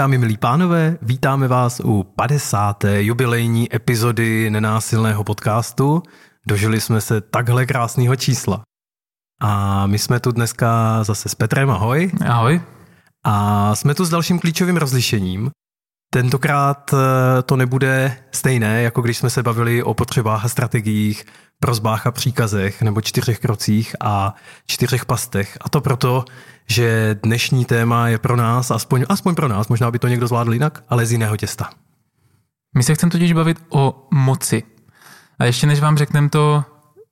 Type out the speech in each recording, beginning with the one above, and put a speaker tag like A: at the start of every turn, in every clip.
A: dámy, milí pánové, vítáme vás u 50. jubilejní epizody nenásilného podcastu. Dožili jsme se takhle krásného čísla. A my jsme tu dneska zase s Petrem, ahoj.
B: Ahoj.
A: A jsme tu s dalším klíčovým rozlišením. Tentokrát eh, to nebude stejné, jako když jsme se bavili o potřebách a strategiích, prozbách a příkazech, nebo čtyřech krocích a čtyřech pastech. A to proto, že dnešní téma je pro nás, aspoň, aspoň pro nás, možná by to někdo zvládl jinak, ale z jiného těsta.
B: My se chceme totiž bavit o moci. A ještě než vám řekneme to,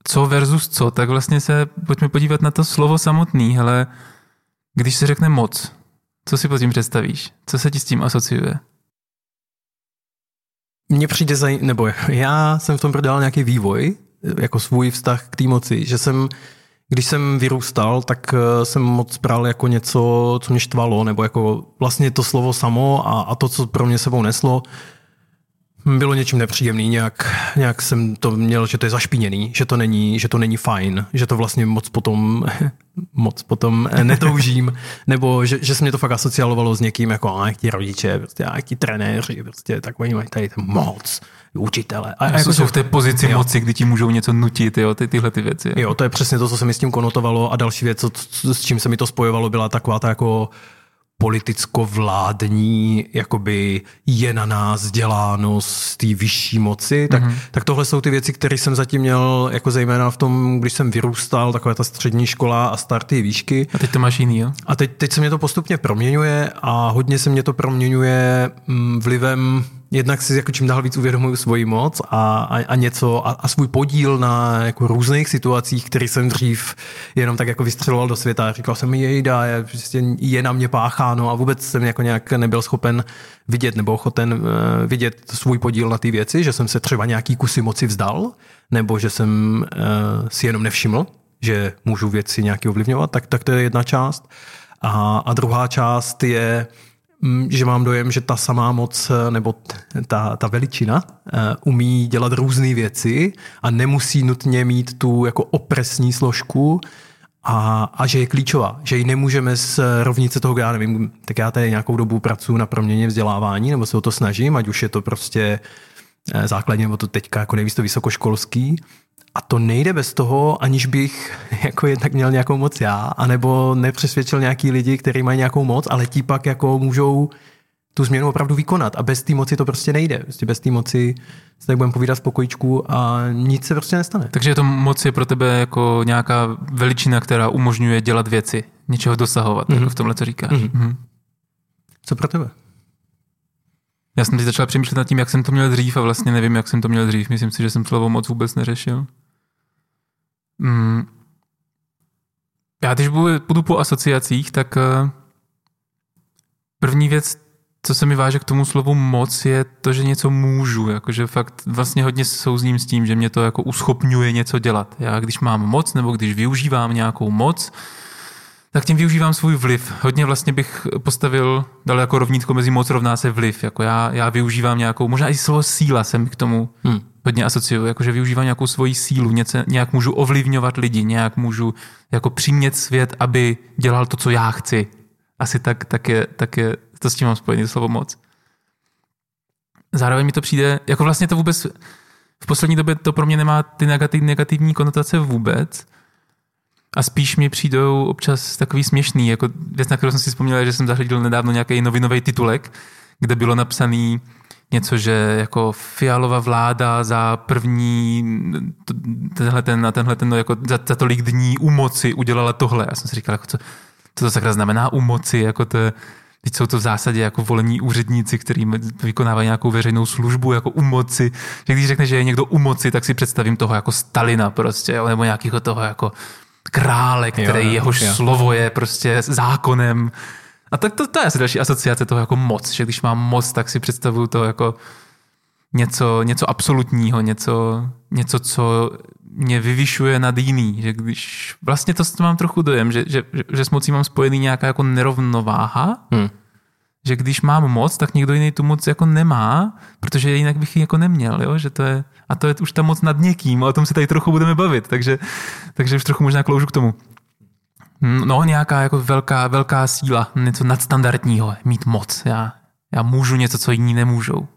B: co versus co, tak vlastně se pojďme podívat na to slovo samotný, ale když se řekne moc, co si pod tím představíš? Co se ti s tím asociuje?
A: Mně přijde zaj... nebo já jsem v tom prodělal nějaký vývoj, jako svůj vztah k té moci, že jsem, když jsem vyrůstal, tak eh, jsem moc bral jako něco, co mě štvalo, nebo jako vlastně to slovo samo a, a to, co pro mě sebou neslo, bylo něčím nepříjemný, nějak, nějak jsem to měl, že to je zašpiněný, že to není, že to není fajn, že to vlastně moc potom, moc potom netoužím, nebo že, že se mě to fakt asocialovalo s někým, jako a jak ti rodiče, prostě, a jak ti trenéři, prostě, tak oni mají tady ten moc, učitele.
B: A, a jako jsou v té pozici jo. moci, kdy ti můžou něco nutit, jo, ty, tyhle ty věci.
A: Jo, to je přesně to, co se mi s tím konotovalo a další věc, co, s čím se mi to spojovalo, byla taková ta jako politicko-vládní, jakoby je na nás děláno z té vyšší moci, tak, mm-hmm. tak tohle jsou ty věci, které jsem zatím měl, jako zejména v tom, když jsem vyrůstal, taková ta střední škola a starty výšky.
B: A teď to máš jiný, jo?
A: A teď, teď se mě to postupně proměňuje a hodně se mě to proměňuje mm, vlivem jednak si jako čím dál víc uvědomuju svoji moc a, a, a něco a, a svůj podíl na jako různých situacích, který jsem dřív jenom tak jako vystřeloval do světa. Říkal jsem, jejda, je, prostě je na mě pácháno a vůbec jsem jako nějak nebyl schopen vidět nebo ochoten uh, vidět svůj podíl na ty věci, že jsem se třeba nějaký kusy moci vzdal, nebo že jsem uh, si jenom nevšiml, že můžu věci nějaký ovlivňovat, tak, tak to je jedna část. A, a druhá část je, že mám dojem, že ta samá moc eh, nebo ta, ta veličina eh, umí dělat různé věci a nemusí nutně mít tu jako opresní složku a, a že je klíčová, že ji nemůžeme z rovnice toho, já nevím, tak já tady nějakou dobu pracuji na proměně vzdělávání nebo se o to snažím, ať už je to prostě eh, základně nebo to teďka jako nejvíc to vysokoškolský, a to nejde bez toho, aniž bych jako jednak měl nějakou moc já, anebo nepřesvědčil nějaký lidi, kteří mají nějakou moc, ale ti pak jako můžou tu změnu opravdu vykonat. A bez té moci to prostě nejde. Prostě bez té moci se tak budeme povídat v pokojičku a nic se prostě nestane.
B: Takže to moc je pro tebe jako nějaká veličina, která umožňuje dělat věci, něčeho dosahovat, mm-hmm. jako v tomhle, co říkáš. Mm-hmm. Mm-hmm.
A: Co pro tebe?
B: Já jsem teď začal přemýšlet nad tím, jak jsem to měl dřív a vlastně nevím, jak jsem to měl dřív. Myslím si, že jsem slovo moc vůbec neřešil. Mm. Já když budu po asociacích, tak eh, první věc, co se mi váže k tomu slovu moc, je to, že něco můžu. Jakože fakt vlastně hodně souzním s tím, že mě to jako uschopňuje něco dělat. Já když mám moc nebo když využívám nějakou moc, tak tím využívám svůj vliv. Hodně vlastně bych postavil, dal jako rovnítko mezi moc rovná se vliv. Jako já, já využívám nějakou, možná i slovo síla jsem k tomu hmm. Hodně asociuju, jakože využívám nějakou svoji sílu, něco, nějak můžu ovlivňovat lidi, nějak můžu jako přimět svět, aby dělal to, co já chci. Asi tak, tak, je, tak je, to s tím mám spojený slovo moc. Zároveň mi to přijde, jako vlastně to vůbec, v poslední době to pro mě nemá ty negativ, negativní konotace vůbec, a spíš mi přijdou občas takový směšný, jako věc, na kterou jsem si vzpomněl, že jsem zahledil nedávno nějaký novinový titulek, kde bylo napsaný něco, že jako fialová vláda za první, tenhle ten, na tenhle ten, no jako za, za tolik dní u moci udělala tohle. Já jsem si říkal, jako co, co to sakra znamená u moci, jako to, Teď jsou to v zásadě jako volení úředníci, kteří vykonávají nějakou veřejnou službu jako u moci. Že když řekne, že je někdo u moci, tak si představím toho jako Stalina prostě, nebo nějakého toho jako krále, který jo, jehož jo. slovo je prostě zákonem. A tak to, to je asi další asociace toho jako moc, že když mám moc, tak si představuju to jako něco, něco absolutního, něco, něco, co mě vyvyšuje nad jiný, že když vlastně to mám trochu dojem, že, že, že s mocí mám spojený nějaká jako nerovnováha, hmm že když mám moc, tak někdo jiný tu moc jako nemá, protože jinak bych ji jako neměl, jo? Že to je, a to je už ta moc nad někým a o tom se tady trochu budeme bavit, takže, takže už trochu možná kloužu k tomu. No, nějaká jako velká, velká síla, něco nadstandardního, mít moc. Já, Já můžu něco, co jiní nemůžou.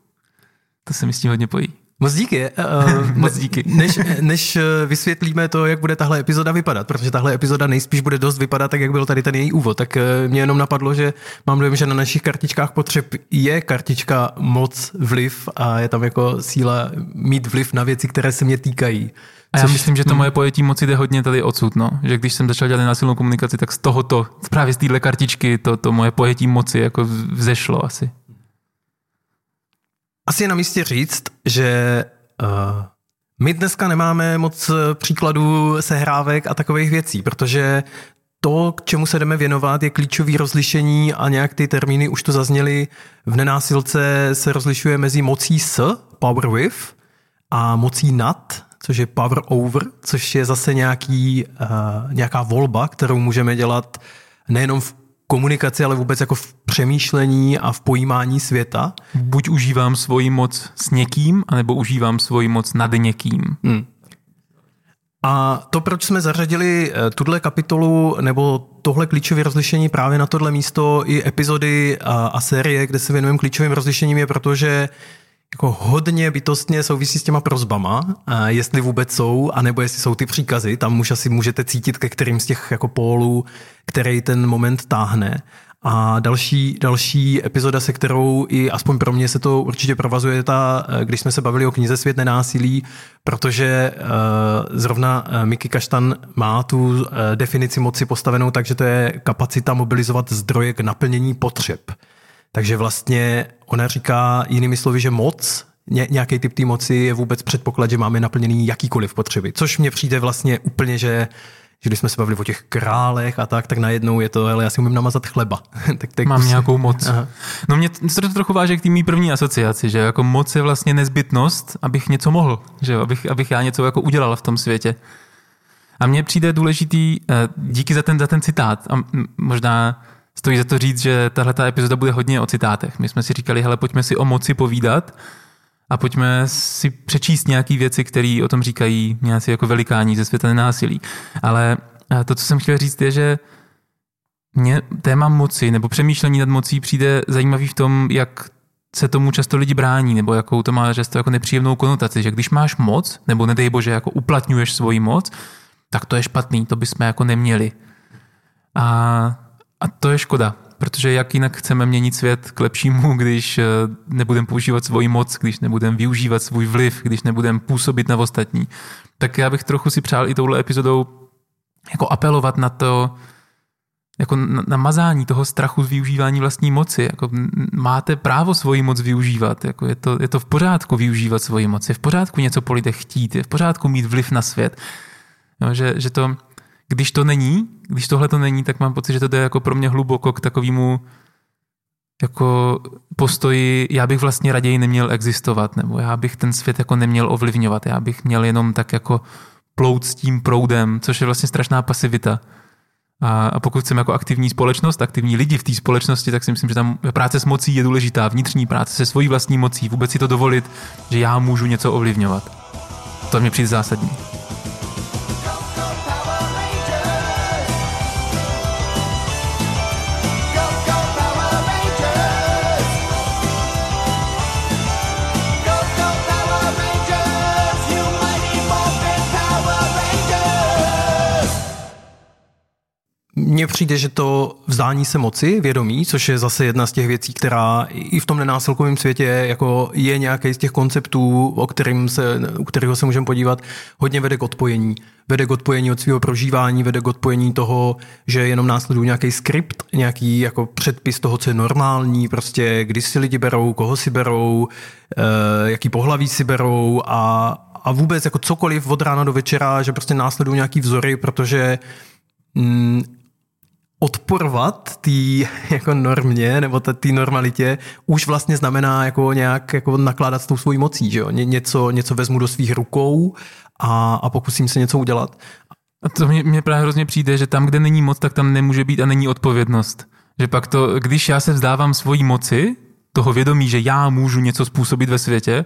B: To se mi s tím hodně pojí.
A: Moc díky.
B: Uh, Moc díky.
A: Než, než vysvětlíme to, jak bude tahle epizoda vypadat, protože tahle epizoda nejspíš bude dost vypadat tak, jak byl tady ten její úvod, tak mě jenom napadlo, že mám dojem, že na našich kartičkách potřeb je kartička moc vliv a je tam jako síla mít vliv na věci, které se mě týkají.
B: A já myslím, že to moje pojetí moci jde hodně tady odsud, no. Že když jsem začal dělat násilnou komunikaci, tak z tohoto, právě z téhle kartičky, to, to moje pojetí moci jako vzešlo asi.
A: Asi je na místě říct, že uh, my dneska nemáme moc příkladů sehrávek a takových věcí, protože to, k čemu se jdeme věnovat, je klíčový rozlišení a nějak ty termíny už to zazněly. V nenásilce se rozlišuje mezi mocí s, power with, a mocí nad, což je power over, což je zase nějaký, uh, nějaká volba, kterou můžeme dělat nejenom v komunikaci, ale vůbec jako v přemýšlení a v pojímání světa.
B: Buď užívám svoji moc s někým, anebo užívám svoji moc nad někým. Hmm.
A: A to, proč jsme zařadili eh, tuhle kapitolu nebo tohle klíčové rozlišení právě na tohle místo i epizody a, a série, kde se věnujeme klíčovým rozlišením, je proto, že jako hodně bytostně souvisí s těma prozbama, jestli vůbec jsou, anebo jestli jsou ty příkazy. Tam už asi můžete cítit, ke kterým z těch jako pólů, který ten moment táhne. A další, další epizoda, se kterou i aspoň pro mě se to určitě provazuje, ta, když jsme se bavili o knize Svět nenásilí, protože uh, zrovna uh, Miky Kaštan má tu uh, definici moci postavenou tak, že to je kapacita mobilizovat zdroje k naplnění potřeb. Takže vlastně ona říká jinými slovy, že moc, ně, nějaký typ té moci je vůbec předpoklad, že máme naplněný jakýkoliv potřeby. Což mně přijde vlastně úplně, že že když jsme se bavili o těch králech a tak, tak najednou je to, ale já si umím namazat chleba.
B: tak, tak Mám nějakou moc. Aha. No mě to trochu váže k té mý první asociaci, že jako moc je vlastně nezbytnost, abych něco mohl, že abych, abych já něco jako udělal v tom světě. A mně přijde důležitý, eh, díky za ten, za ten citát, a možná stojí za to říct, že tahle ta epizoda bude hodně o citátech. My jsme si říkali, hele, pojďme si o moci povídat a pojďme si přečíst nějaké věci, které o tom říkají nějací jako velikání ze světa nenásilí. Ale to, co jsem chtěl říct, je, že mně téma moci nebo přemýšlení nad mocí přijde zajímavý v tom, jak se tomu často lidi brání, nebo jakou to má často jako nepříjemnou konotaci, že když máš moc, nebo nedej bože, jako uplatňuješ svoji moc, tak to je špatný, to bychom jako neměli. A a to je škoda, protože jak jinak chceme měnit svět k lepšímu, když eh, nebudeme používat svoji moc, když nebudeme využívat svůj vliv, když nebudeme působit na ostatní. Tak já bych trochu si přál i touhle epizodou jako apelovat na to, jako na, mazání toho strachu z využívání vlastní moci. Jako máte právo svoji moc využívat. Jako je, to, je to v pořádku využívat svoji moc. Je v pořádku něco po lidech chtít. Je v pořádku mít vliv na svět. No, že, že to když to není, když tohle to není, tak mám pocit, že to jde jako pro mě hluboko k takovému jako postoji, já bych vlastně raději neměl existovat, nebo já bych ten svět jako neměl ovlivňovat, já bych měl jenom tak jako plout s tím proudem, což je vlastně strašná pasivita. A, a pokud chceme jako aktivní společnost, aktivní lidi v té společnosti, tak si myslím, že tam práce s mocí je důležitá, vnitřní práce se svojí vlastní mocí, vůbec si to dovolit, že já můžu něco ovlivňovat. To mě přijde zásadní.
A: Mně přijde, že to vzdání se moci, vědomí, což je zase jedna z těch věcí, která i v tom nenásilkovém světě jako je nějaký z těch konceptů, o kterým se, u kterého se můžeme podívat, hodně vede k odpojení. Vede k odpojení od svého prožívání, vede k odpojení toho, že jenom následuje nějaký skript, nějaký jako předpis toho, co je normální, prostě kdy si lidi berou, koho si berou, eh, jaký pohlaví si berou a, a vůbec jako cokoliv od rána do večera, že prostě následují nějaký vzory, protože mm, odporovat té jako normě nebo té normalitě už vlastně znamená jako nějak jako nakládat s tou svojí mocí, že jo? Ně, něco, něco vezmu do svých rukou a, a pokusím se něco udělat.
B: A to mě, mě právě hrozně přijde, že tam, kde není moc, tak tam nemůže být a není odpovědnost. Že pak to, když já se vzdávám svojí moci, toho vědomí, že já můžu něco způsobit ve světě,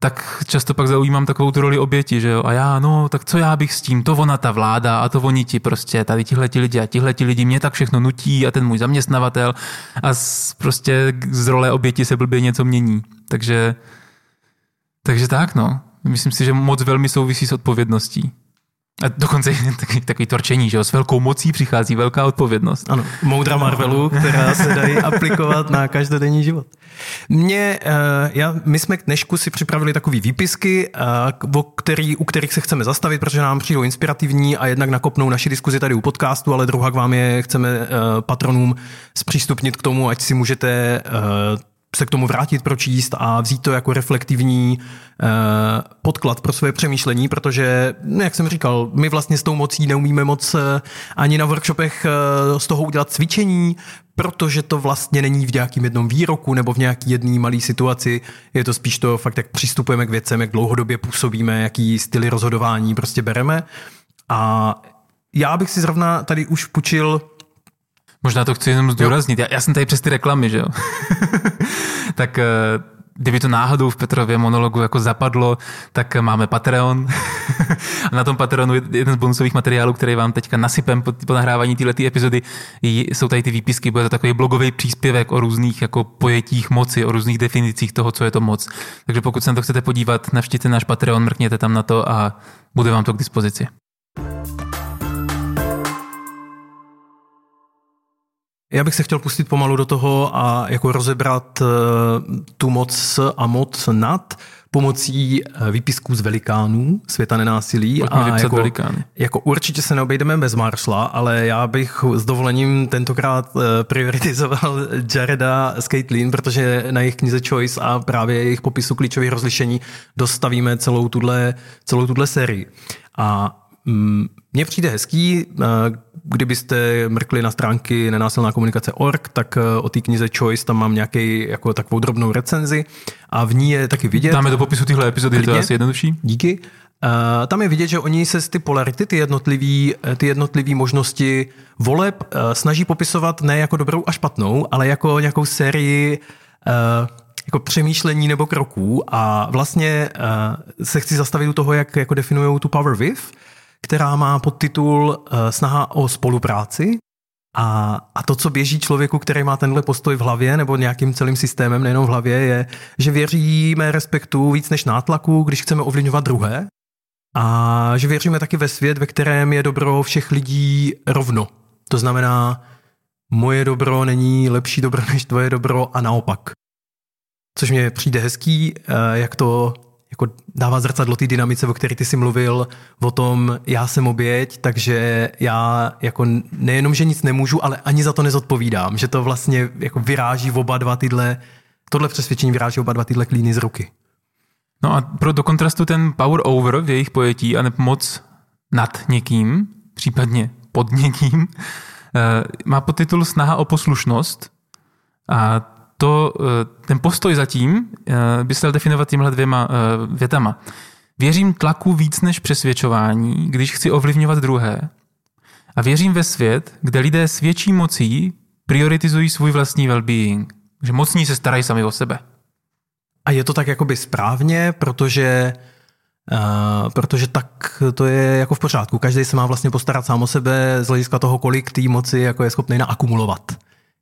B: tak často pak zaujímám takovou tu roli oběti, že jo, a já, no, tak co já bych s tím, to ona ta vláda a to oni ti prostě, tady tihle ti lidi a tihle ti lidi mě tak všechno nutí a ten můj zaměstnavatel a z, prostě z role oběti se blbě něco mění. Takže, takže tak, no. Myslím si, že moc velmi souvisí s odpovědností. A dokonce takový, takový torčení, že jo, s velkou mocí přichází velká odpovědnost.
A: Ano, moudra Marvelu, která se dají aplikovat na každodenní život. Mě, eh, já, my jsme k dnešku si připravili takové výpisky, eh, o který, u kterých se chceme zastavit, protože nám přijdou inspirativní a jednak nakopnou naši diskuzi tady u podcastu, ale druhá k vám je chceme eh, patronům zpřístupnit k tomu, ať si můžete se k tomu vrátit, pročíst a vzít to jako reflektivní eh, podklad pro své přemýšlení, protože, no, jak jsem říkal, my vlastně s tou mocí neumíme moc eh, ani na workshopech eh, z toho udělat cvičení, protože to vlastně není v nějakým jednom výroku nebo v nějaký jedné malé situaci. Je to spíš to fakt, jak přistupujeme k věcem, jak dlouhodobě působíme, jaký styly rozhodování prostě bereme. A já bych si zrovna tady už půjčil
B: Možná to chci jenom zdůraznit. Já, já jsem tady přes ty reklamy, že jo? tak eh, kdyby to náhodou v Petrově monologu jako zapadlo, tak máme Patreon. a na tom Patreonu jeden z bonusových materiálů, který vám teďka nasypem po, po nahrávání této epizody, jsou tady ty výpisky, bude to takový blogový příspěvek o různých jako pojetích moci, o různých definicích toho, co je to moc. Takže pokud se na to chcete podívat, navštěte náš Patreon, mrkněte tam na to a bude vám to k dispozici.
A: Já bych se chtěl pustit pomalu do toho a jako rozebrat eh, tu moc a moc nad pomocí eh, výpisků z velikánů světa nenásilí.
B: Pojďme
A: a jako,
B: velikány.
A: jako určitě se neobejdeme bez Marshalla, ale já bych s dovolením tentokrát eh, prioritizoval Jareda s Caitlin, protože na jejich knize Choice a právě jejich popisu klíčových rozlišení dostavíme celou tuhle, celou tuhle sérii. A mm, mně přijde hezký, eh, kdybyste mrkli na stránky nenásilná komunikace.org, tak eh, o té knize Choice tam mám nějaký jako takovou drobnou recenzi a v ní je taky vidět.
B: Dáme do popisu tyhle epizody, to je asi jednodušší.
A: Díky. Uh, tam je vidět, že oni se z ty polarity, ty jednotlivé ty jednotlivý možnosti voleb uh, snaží popisovat ne jako dobrou a špatnou, ale jako nějakou sérii uh, jako přemýšlení nebo kroků a vlastně se chci zastavit u toho, jak jako definují tu power with, která má podtitul eh, Snaha o spolupráci. A, a to, co běží člověku, který má tenhle postoj v hlavě nebo nějakým celým systémem, nejenom v hlavě, je, že věříme respektu víc než nátlaku, když chceme ovlivňovat druhé. A že věříme taky ve svět, ve kterém je dobro všech lidí rovno. To znamená, moje dobro není lepší dobro než tvoje dobro a naopak. Což mě přijde hezký, eh, jak to jako dává zrcadlo té dynamice, o které ty jsi mluvil, o tom, já jsem oběť, takže já jako nejenom, že nic nemůžu, ale ani za to nezodpovídám, že to vlastně jako vyráží oba dva tyhle, tohle přesvědčení vyráží oba dva tyhle klíny z ruky.
B: No a pro do kontrastu ten power over v jejich pojetí a moc nad někým, případně pod někým, eh, má podtitul Snaha o poslušnost a to, eh, ten postoj zatím eh, by se definovat tímhle dvěma eh, větama. Věřím tlaku víc než přesvědčování, když chci ovlivňovat druhé. A věřím ve svět, kde lidé s větší mocí prioritizují svůj vlastní well-being. Že mocní se starají sami o sebe.
A: A je to tak jakoby správně, protože Uh, protože tak to je jako v pořádku. Každý se má vlastně postarat sám o sebe z hlediska toho, kolik té moci jako je schopný naakumulovat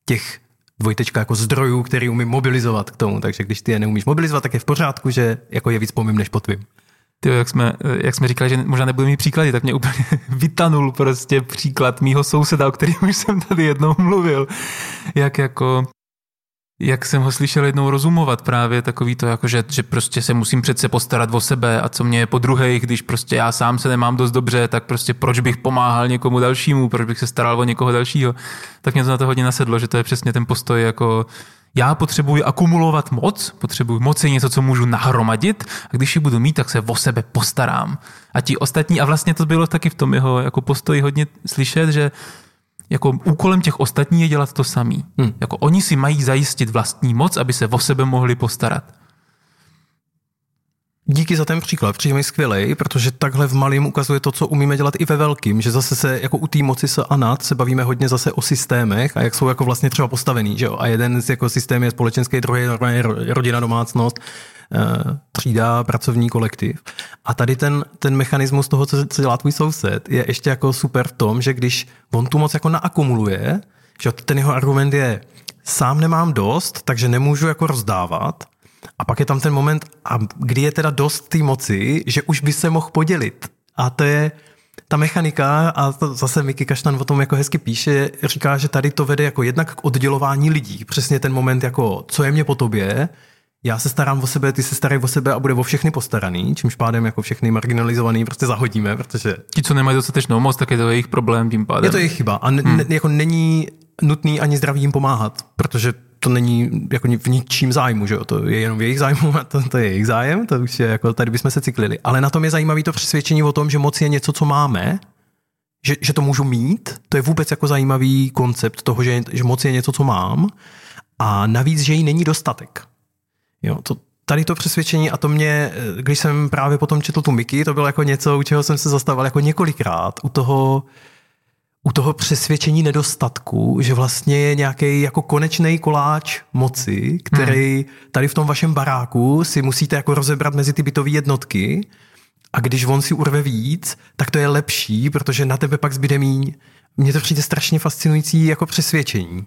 A: těch dvojtečka jako zdrojů, který umím mobilizovat k tomu. Takže když ty je neumíš mobilizovat, tak je v pořádku, že jako je víc po mým než po tvým.
B: Ty, jak jsme, jak jsme říkali, že možná nebudu mít příklady, tak mě úplně vytanul prostě příklad mýho souseda, o kterém už jsem tady jednou mluvil. Jak jako jak jsem ho slyšel jednou rozumovat právě takový to, jako že, že prostě se musím přece postarat o sebe a co mě je po druhé, když prostě já sám se nemám dost dobře, tak prostě proč bych pomáhal někomu dalšímu, proč bych se staral o někoho dalšího. Tak mě to na to hodně nasedlo, že to je přesně ten postoj jako já potřebuji akumulovat moc, potřebuji moc je něco, co můžu nahromadit a když ji budu mít, tak se o sebe postarám. A ti ostatní, a vlastně to bylo taky v tom jeho jako postoji hodně slyšet, že jako úkolem těch ostatních je dělat to samý. Hmm. Jako oni si mají zajistit vlastní moc, aby se o sebe mohli postarat.
A: Díky za ten příklad, přijde mi skvělej, protože takhle v malým ukazuje to, co umíme dělat i ve velkým, že zase se jako u té moci se a nad se bavíme hodně zase o systémech a jak jsou jako vlastně třeba postavený, že jo? A jeden z jako systém je společenský, druhý je rodina, domácnost, třída, pracovní kolektiv. A tady ten, ten mechanismus toho, co, co dělá tvůj soused, je ještě jako super v tom, že když on tu moc jako naakumuluje, že ten jeho argument je, sám nemám dost, takže nemůžu jako rozdávat, a pak je tam ten moment, a kdy je teda dost té moci, že už by se mohl podělit. A to je ta mechanika, a to zase Miky Kaštan o tom jako hezky píše, říká, že tady to vede jako jednak k oddělování lidí. Přesně ten moment jako, co je mě po tobě, já se starám o sebe, ty se starají o sebe a bude o všechny postaraný, čímž pádem jako všechny marginalizovaný prostě zahodíme, protože...
B: Ti, co nemají dostatečnou moc, tak je to jejich problém tím pádem.
A: Je to jejich chyba a n- hmm. jako není nutný ani zdraví jim pomáhat, protože to není jako v ničím zájmu, že jo? to je jenom v jejich zájmu a to, to je jejich zájem, to už je jako, tady bychom se cyklili. Ale na tom je zajímavé to přesvědčení o tom, že moc je něco, co máme, že, že to můžu mít, to je vůbec jako zajímavý koncept toho, že, že moc je něco, co mám a navíc, že jí není dostatek. Jo, to, tady to přesvědčení a to mě, když jsem právě potom četl tu Miky, to bylo jako něco, u čeho jsem se zastavil jako několikrát, u toho, u toho přesvědčení nedostatku, že vlastně je nějaký jako konečný koláč moci, který hmm. tady v tom vašem baráku si musíte jako rozebrat mezi ty bytové jednotky a když on si urve víc, tak to je lepší, protože na tebe pak zbyde míň. Mně to přijde strašně fascinující jako přesvědčení.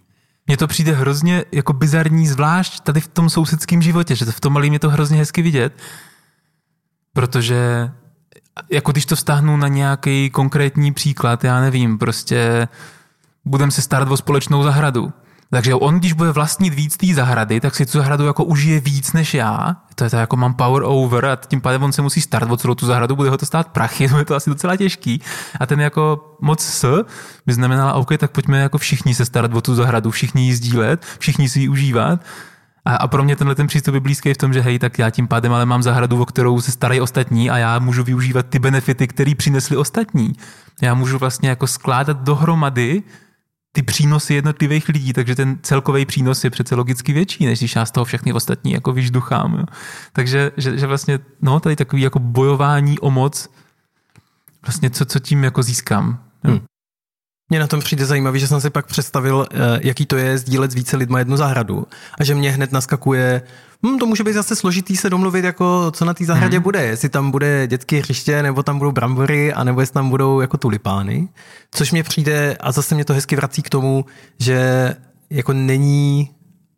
B: Mně to přijde hrozně jako bizarní, zvlášť tady v tom sousedském životě, že v tom malým je to hrozně hezky vidět, protože jako když to vztahnu na nějaký konkrétní příklad, já nevím, prostě budem se starat o společnou zahradu. Takže on, když bude vlastnit víc té zahrady, tak si tu zahradu jako užije víc než já. To je to jako mám power over a tím pádem on se musí starat o celou tu zahradu, bude ho to stát prachy, je to asi docela těžký. A ten jako moc s by znamenala, OK, tak pojďme jako všichni se starat o tu zahradu, všichni ji sdílet, všichni si ji užívat. A, a pro mě tenhle ten přístup je blízký v tom, že hej, tak já tím pádem ale mám zahradu, o kterou se starají ostatní a já můžu využívat ty benefity, které přinesly ostatní. Já můžu vlastně jako skládat dohromady ty přínosy jednotlivých lidí, takže ten celkový přínos je přece logicky větší, než když já z toho všechny ostatní jako vyžduchám. Jo. Takže že, že vlastně, no, tady takový jako bojování o moc, vlastně co, co tím jako získám. Hmm.
A: Mně na tom přijde zajímavý, že jsem si pak představil, eh, jaký to je sdílet s více lidma jednu zahradu a že mě hned naskakuje, hm, to může být zase složitý se domluvit, jako co na té zahradě hmm. bude, jestli tam bude dětské hřiště, nebo tam budou brambory, a nebo jestli tam budou jako tulipány. Což mě přijde, a zase mě to hezky vrací k tomu, že jako není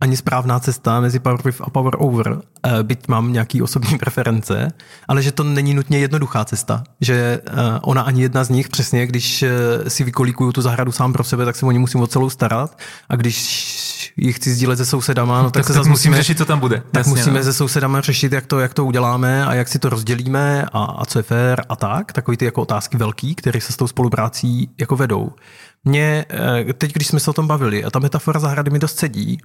A: ani správná cesta mezi Power With a Power Over, eh, byť mám nějaký osobní preference, ale že to není nutně jednoduchá cesta. Že eh, ona ani jedna z nich, přesně, když eh, si vykolíkuju tu zahradu sám pro sebe, tak se o ní musím o celou starat a když ji chci sdílet se sousedama, no tak, tak se
B: zase musíme řešit, co tam bude.
A: Tak Jasně, musíme no. se sousedama řešit, jak to, jak to uděláme a jak si to rozdělíme a, a co je fér a tak. Takový ty jako otázky velký, které se s tou spoluprácí jako vedou. Mě teď, když jsme se o tom bavili, a ta metafora zahrady mi dost sedí,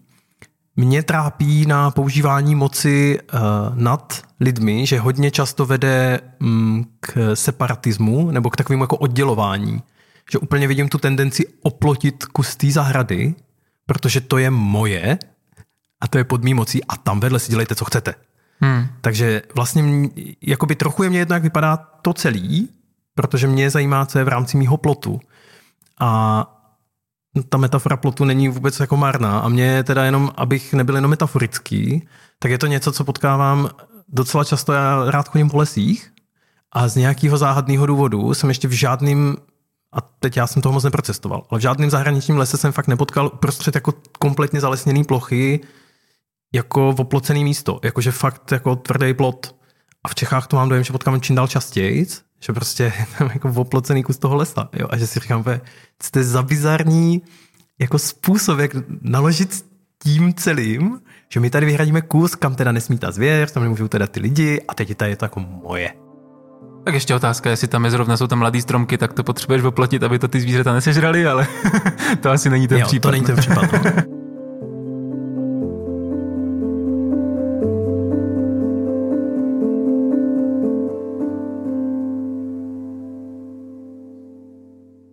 A: mě trápí na používání moci uh, nad lidmi, že hodně často vede um, k separatismu nebo k takovému jako oddělování. Že úplně vidím tu tendenci oplotit kus té zahrady, protože to je moje a to je pod mý mocí a tam vedle si dělejte, co chcete. Hmm. Takže vlastně jakoby trochu je mě jedno, jak vypadá to celý, protože mě zajímá, co je v rámci mýho plotu. A ta metafora plotu není vůbec jako marná a mě teda jenom, abych nebyl jenom metaforický, tak je to něco, co potkávám docela často, já rád chodím po lesích a z nějakého záhadného důvodu jsem ještě v žádným a teď já jsem toho moc neprocestoval, ale v žádném zahraničním lese jsem fakt nepotkal prostřed jako kompletně zalesněný plochy jako oplocený místo, jakože fakt jako tvrdý plot. A v Čechách to mám dojem, že potkám čím dál častěji, že prostě tam jako oplocený kus toho lesa. Jo? A že si říkám, co to je za bizarní jako způsob, jak naložit s tím celým, že my tady vyhradíme kus, kam teda nesmí ta zvěř, tam nemůžou teda ty lidi a teď je to jako moje.
B: Tak ještě otázka, jestli tam je zrovna jsou tam mladý stromky, tak to potřebuješ oplotit, aby to ty zvířata nesežrali, ale to asi není ten jo, případ.
A: to není ten případ. No.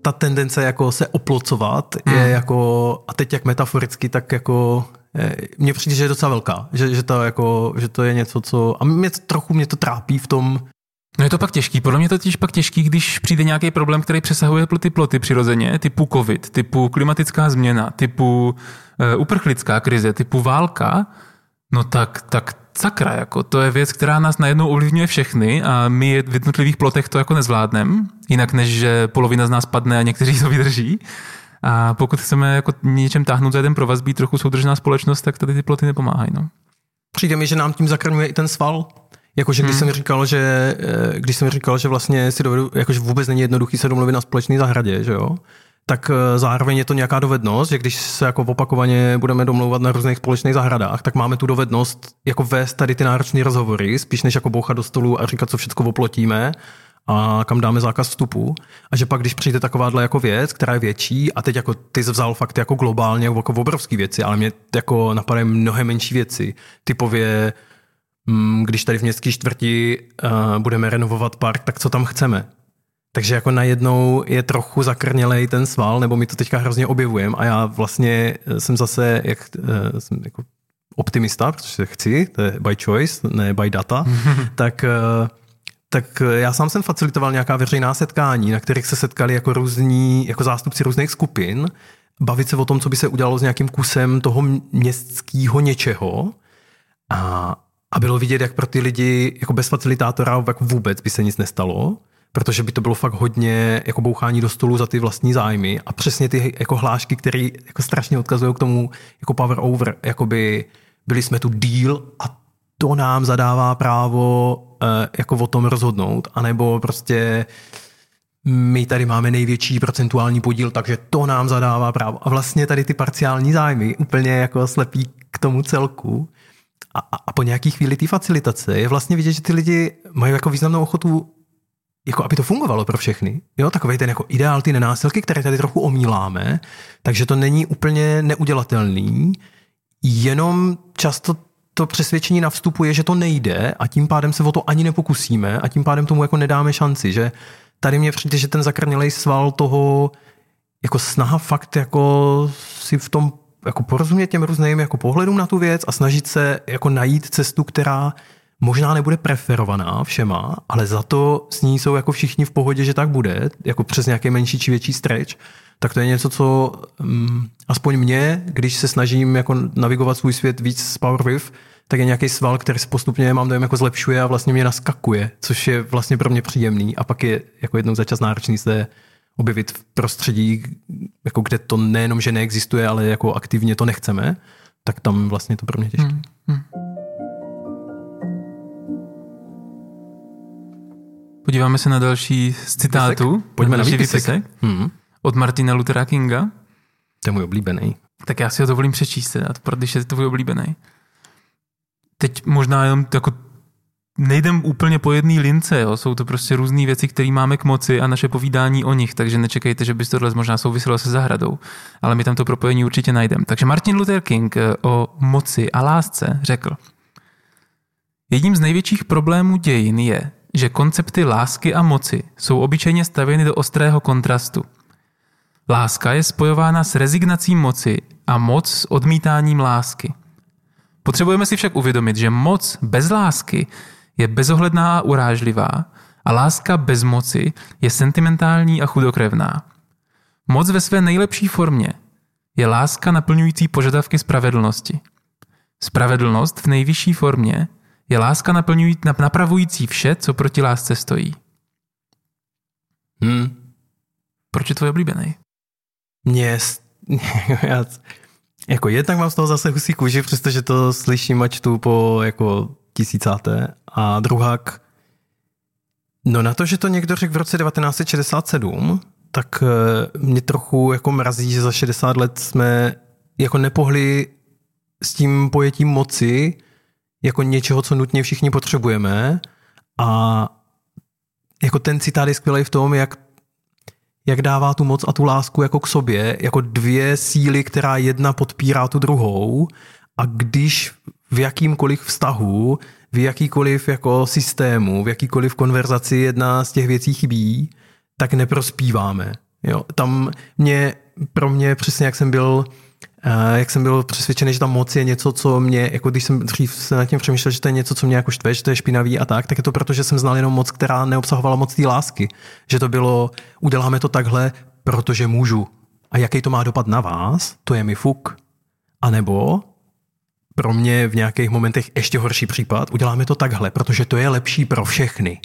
A: ta tendence jako se oplocovat hmm. je jako, a teď jak metaforicky, tak jako eh, mně přijde, že je docela velká, že, že, to, jako, že to je něco, co, a mě trochu mě to trápí v tom,
B: No je to pak těžký. Podle mě to totiž pak těžký, když přijde nějaký problém, který přesahuje ty ploty přirozeně, typu covid, typu klimatická změna, typu uh, uprchlická krize, typu válka. No tak, tak sakra, jako to je věc, která nás najednou ovlivňuje všechny a my v jednotlivých plotech to jako nezvládneme, jinak než že polovina z nás padne a někteří to vydrží. A pokud chceme jako něčem táhnout za jeden provaz, být trochu soudržná společnost, tak tady ty ploty nepomáhají. No.
A: Přijde mi, že nám tím zakrňuje i ten sval. Jakože když hmm. jsem říkal, že eh, když jsem říkal, že vlastně si dovedu, jakože vůbec není jednoduchý se domluvit na společné zahradě, že jo? tak eh, zároveň je to nějaká dovednost, že když se jako opakovaně budeme domlouvat na různých společných zahradách, tak máme tu dovednost jako vést tady ty náročné rozhovory, spíš než jako bouchat do stolu a říkat, co všechno oplotíme a kam dáme zákaz vstupu. A že pak, když přijde takováhle jako věc, která je větší, a teď jako ty vzal fakt jako globálně jako obrovské věci, ale mě jako napadají mnohem menší věci, typově když tady v městské čtvrti uh, budeme renovovat park, tak co tam chceme? Takže jako najednou je trochu zakrnělej ten sval, nebo mi to teďka hrozně objevujem a já vlastně jsem zase jak, uh, jsem jako optimista, protože chci, to je by choice, ne by data, tak uh, tak já sám jsem facilitoval nějaká veřejná setkání, na kterých se setkali jako různí, jako zástupci různých skupin, bavit se o tom, co by se udělalo s nějakým kusem toho městského něčeho. A, a bylo vidět, jak pro ty lidi jako bez facilitátora jako vůbec by se nic nestalo, protože by to bylo fakt hodně jako bouchání do stolu za ty vlastní zájmy a přesně ty jako hlášky, které jako strašně odkazují k tomu jako power over, jakoby byli jsme tu deal a to nám zadává právo eh, jako o tom rozhodnout, anebo prostě my tady máme největší procentuální podíl, takže to nám zadává právo. A vlastně tady ty parciální zájmy úplně jako slepí k tomu celku. A, a po nějaký chvíli té facilitace je vlastně vidět, že ty lidi mají jako významnou ochotu jako aby to fungovalo pro všechny. Jo, takový ten jako ideál ty nenásilky, které tady trochu omíláme, takže to není úplně neudělatelný, jenom často to přesvědčení na vstupu je, že to nejde a tím pádem se o to ani nepokusíme a tím pádem tomu jako nedáme šanci, že tady mě přijde, že ten zakrnělej sval toho jako snaha fakt jako si v tom jako porozumět těm různým jako pohledům na tu věc a snažit se jako najít cestu, která možná nebude preferovaná všema, ale za to s ní jsou jako všichni v pohodě, že tak bude, jako přes nějaký menší či větší stretch, tak to je něco, co um, aspoň mě, když se snažím jako navigovat svůj svět víc z PowerViv, tak je nějaký sval, který se postupně, mám dojem, jako zlepšuje a vlastně mě naskakuje, což je vlastně pro mě příjemný a pak je jako jednou za čas náročný se objevit v prostředí, jako kde to nejenom, že neexistuje, ale jako aktivně to nechceme, tak tam vlastně to pro mě těžké. Hmm. Hmm.
B: Podíváme se na další z citátů.
A: Pojďme na, na výpisek.
B: Hmm. Od Martina Luthera Kinga.
A: To je můj oblíbený.
B: Tak já si ho dovolím přečíst, teda, protože je to tvůj oblíbený. Teď možná jenom jako nejdem úplně po jedné lince, jo. jsou to prostě různé věci, které máme k moci a naše povídání o nich, takže nečekejte, že by tohle možná souviselo se zahradou, ale my tam to propojení určitě najdeme. Takže Martin Luther King eh, o moci a lásce řekl, jedním z největších problémů dějin je, že koncepty lásky a moci jsou obyčejně stavěny do ostrého kontrastu. Láska je spojována s rezignací moci a moc s odmítáním lásky. Potřebujeme si však uvědomit, že moc bez lásky je bezohledná a urážlivá a láska bez moci je sentimentální a chudokrevná. Moc ve své nejlepší formě je láska naplňující požadavky spravedlnosti. Spravedlnost v nejvyšší formě je láska naplňují, napravující vše, co proti lásce stojí.
A: Hmm.
B: Proč je tvůj oblíbený?
A: Mě, já, jako jednak mám z toho zase husí kůži, přestože to slyším a čtu po jako tisícáté. A druhák, no na to, že to někdo řekl v roce 1967, tak eh, mě trochu jako mrazí, že za 60 let jsme jako nepohli s tím pojetím moci jako něčeho, co nutně všichni potřebujeme a jako ten citát je skvělý v tom, jak, jak dává tu moc a tu lásku jako k sobě, jako dvě síly, která jedna podpírá tu druhou a když v jakýmkoliv vztahu, v jakýkoliv jako systému, v jakýkoliv konverzaci jedna z těch věcí chybí, tak neprospíváme. Jo, tam mě, pro mě přesně jak jsem byl jak jsem byl přesvědčený, že ta moc je něco, co mě, jako když jsem dřív se nad tím přemýšlel, že to je něco, co mě jako štve, že to je špinavý a tak, tak je to proto, že jsem znal jenom moc, která neobsahovala moc té lásky. Že to bylo, uděláme to takhle, protože můžu. A jaký to má dopad na vás, to je mi fuk. A nebo pro mě v nějakých momentech ještě horší případ, uděláme to takhle, protože to je lepší pro všechny.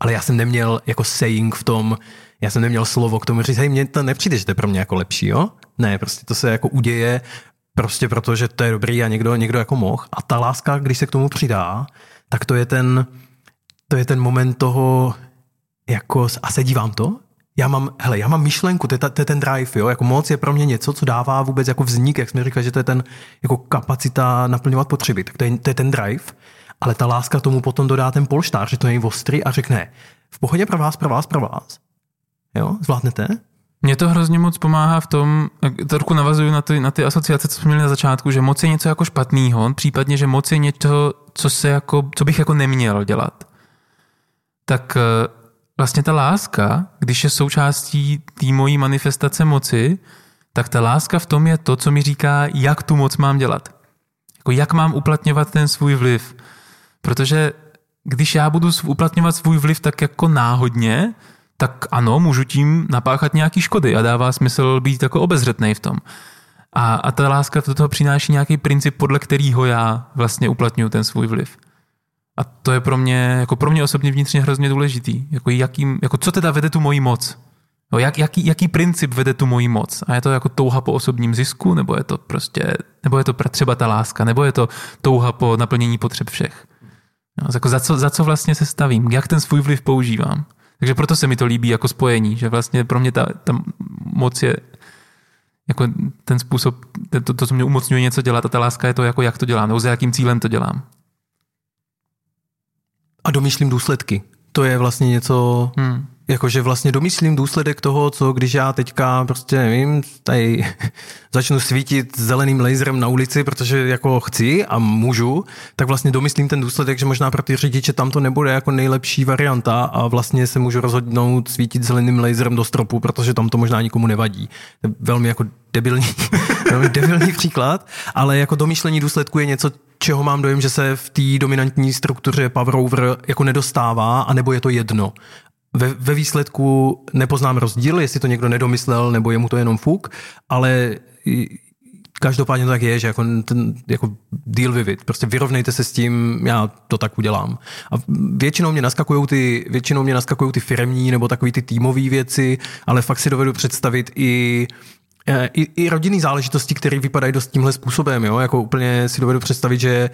A: Ale já jsem neměl jako saying v tom, já jsem neměl slovo k tomu říct, hej, mně to nepřijde, že to je pro mě jako lepší, jo? Ne, prostě to se jako uděje prostě proto, že to je dobrý a někdo, někdo jako mohl. A ta láska, když se k tomu přidá, tak to je ten, to je ten moment toho, jako, a sedí vám to? Já mám, hele, já mám myšlenku, to je, ta, to je ten drive, jo, jako moc je pro mě něco, co dává vůbec jako vznik, jak jsme říkali, že to je ten jako kapacita naplňovat potřeby, tak to je, to je ten drive, ale ta láska tomu potom dodá ten polštář, že to je ostrý a řekne, v pohodě pro vás, pro vás, pro vás. Jo, zvládnete?
B: Mně to hrozně moc pomáhá v tom, trochu navazuju na ty, na ty asociace, co jsme měli na začátku, že moc je něco jako špatného, případně, že moc je něco, co, se jako, co bych jako neměl dělat. Tak eh, vlastně ta láska, když je součástí té mojí manifestace moci, tak ta láska v tom je to, co mi říká, jak tu moc mám dělat. Jako jak mám uplatňovat ten svůj vliv. Protože když já budu uplatňovat svůj vliv tak jako náhodně, tak ano, můžu tím napáchat nějaký škody a dává smysl být jako obezřetný v tom. A, a ta láska do toho přináší nějaký princip, podle kterého já vlastně uplatňuju ten svůj vliv. A to je pro mě, jako pro mě osobně vnitřně hrozně důležitý. Jako, jakým, jako co teda vede tu moji moc? No, jak, jaký, jaký princip vede tu moji moc? A je to jako touha po osobním zisku, nebo je to prostě, nebo je to třeba ta láska, nebo je to touha po naplnění potřeb všech? No, jako za, co, za co vlastně se stavím? Jak ten svůj vliv používám? Takže proto se mi to líbí jako spojení, že vlastně pro mě ta, ta moc je jako ten způsob, to, to, co mě umocňuje něco dělat a ta láska je to, jako jak to dělám, nebo za jakým cílem to dělám.
A: A domýšlím důsledky. To je vlastně něco, hmm. Jakože vlastně domyslím důsledek toho, co když já teďka prostě nevím, tady začnu svítit zeleným laserem na ulici, protože jako chci a můžu, tak vlastně domyslím ten důsledek, že možná pro ty řidiče tam to nebude jako nejlepší varianta a vlastně se můžu rozhodnout svítit zeleným laserem do stropu, protože tam to možná nikomu nevadí. Velmi jako debilní, velmi debilní příklad, ale jako domýšlení důsledku je něco, čeho mám dojem, že se v té dominantní struktuře Power Over jako nedostává, anebo je to jedno. Ve, ve výsledku nepoznám rozdíl, jestli to někdo nedomyslel, nebo je mu to jenom fuk, ale každopádně to tak je, že jako, ten, jako deal with it. Prostě vyrovnejte se s tím, já to tak udělám. A většinou mě naskakují ty, většinou mě naskakují ty firmní nebo takový ty týmové věci, ale fakt si dovedu představit i Eh, i, i rodinný záležitosti, které vypadají dost tímhle způsobem. Jo? Jako úplně si dovedu představit, že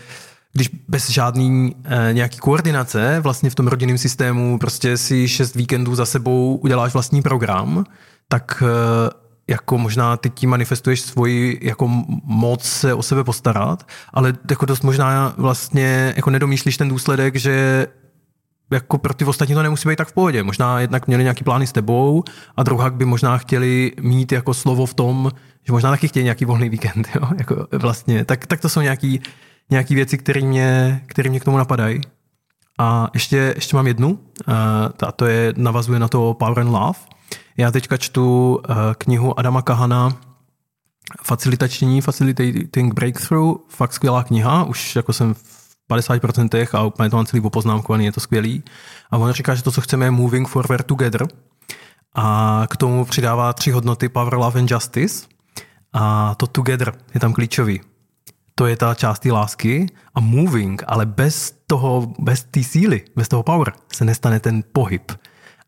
A: když bez žádný e, nějaký koordinace vlastně v tom rodinném systému prostě si šest víkendů za sebou uděláš vlastní program, tak e, jako možná ty tím manifestuješ svoji jako moc se o sebe postarat, ale jako dost možná vlastně jako nedomýšlíš ten důsledek, že jako pro ty ostatní to nemusí být tak v pohodě. Možná jednak měli nějaký plány s tebou a druhá by možná chtěli mít jako slovo v tom, že možná taky chtějí nějaký volný víkend. Jo? Jako vlastně. Tak, tak to jsou nějaký, nějaký věci, které mě, které mě k tomu napadají. A ještě, ještě mám jednu, a to je, navazuje na to Power and Love. Já teďka čtu knihu Adama Kahana Facilitační, Facilitating Breakthrough, fakt skvělá kniha, už jako jsem 50% a úplně to mám celý opoznámkovaný, je to skvělý. A on říká, že to, co chceme, je moving forward together. A k tomu přidává tři hodnoty Power, Love and Justice. A to together je tam klíčový. To je ta část té lásky a moving, ale bez toho, bez té síly, bez toho power se nestane ten pohyb.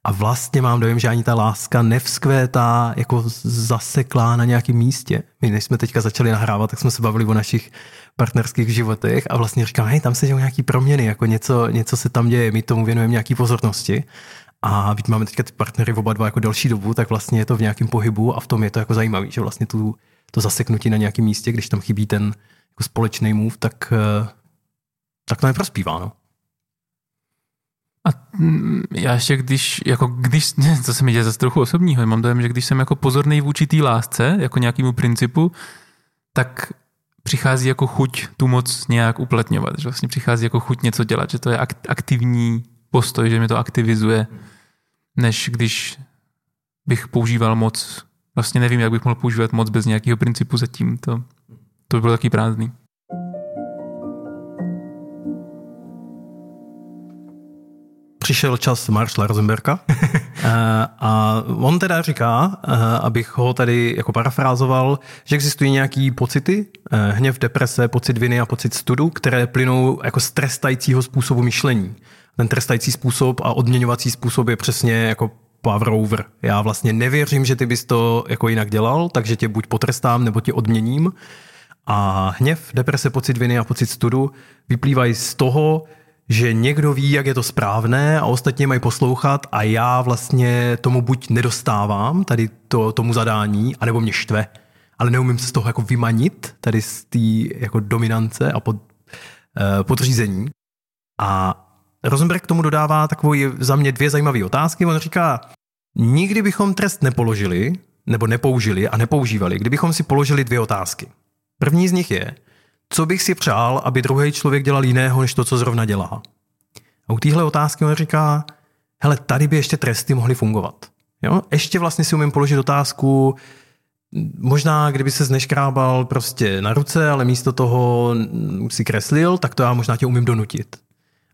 A: A vlastně mám dojem, že ani ta láska nevzkvétá jako zaseklá na nějakém místě. My než jsme teďka začali nahrávat, tak jsme se bavili o našich partnerských životech a vlastně říkám, hej, tam se dějí nějaký proměny, jako něco, něco se tam děje, my tomu věnujeme nějaký pozornosti. A když máme teďka ty partnery oba dva jako další dobu, tak vlastně je to v nějakém pohybu a v tom je to jako zajímavé, že vlastně tu, to zaseknutí na nějakém místě, když tam chybí ten jako společný move, tak, eh, tak to neprospívá. No.
B: A mm, já ještě když, jako když, to se mi děje zase trochu osobního, mám dojem, že když jsem jako pozorný vůči té lásce, jako nějakému principu, tak přichází jako chuť tu moc nějak uplatňovat, že vlastně přichází jako chuť něco dělat, že to je aktivní postoj, že mě to aktivizuje, než když bych používal moc, vlastně nevím, jak bych mohl používat moc bez nějakého principu zatím, to, to by bylo taky prázdný.
A: Přišel čas Marshalla Rosenberga. A on teda říká, abych ho tady jako parafrázoval, že existují nějaký pocity, hněv, deprese, pocit viny a pocit studu, které plynou jako z trestajícího způsobu myšlení. Ten trestající způsob a odměňovací způsob je přesně jako power over. Já vlastně nevěřím, že ty bys to jako jinak dělal, takže tě buď potrestám, nebo tě odměním. A hněv, deprese, pocit viny a pocit studu vyplývají z toho, že někdo ví, jak je to správné a ostatně mají poslouchat a já vlastně tomu buď nedostávám, tady to, tomu zadání, anebo mě štve. Ale neumím se z toho jako vymanit, tady z té jako dominance a pod, uh, podřízení. A Rosenberg k tomu dodává takovou za mě dvě zajímavé otázky. On říká, nikdy bychom trest nepoložili, nebo nepoužili a nepoužívali, kdybychom si položili dvě otázky. První z nich je, co bych si přál, aby druhý člověk dělal jiného, než to, co zrovna dělá. A u téhle otázky on říká, hele, tady by ještě tresty mohly fungovat. Jo? Ještě vlastně si umím položit otázku, možná kdyby se zneškrábal prostě na ruce, ale místo toho si kreslil, tak to já možná tě umím donutit.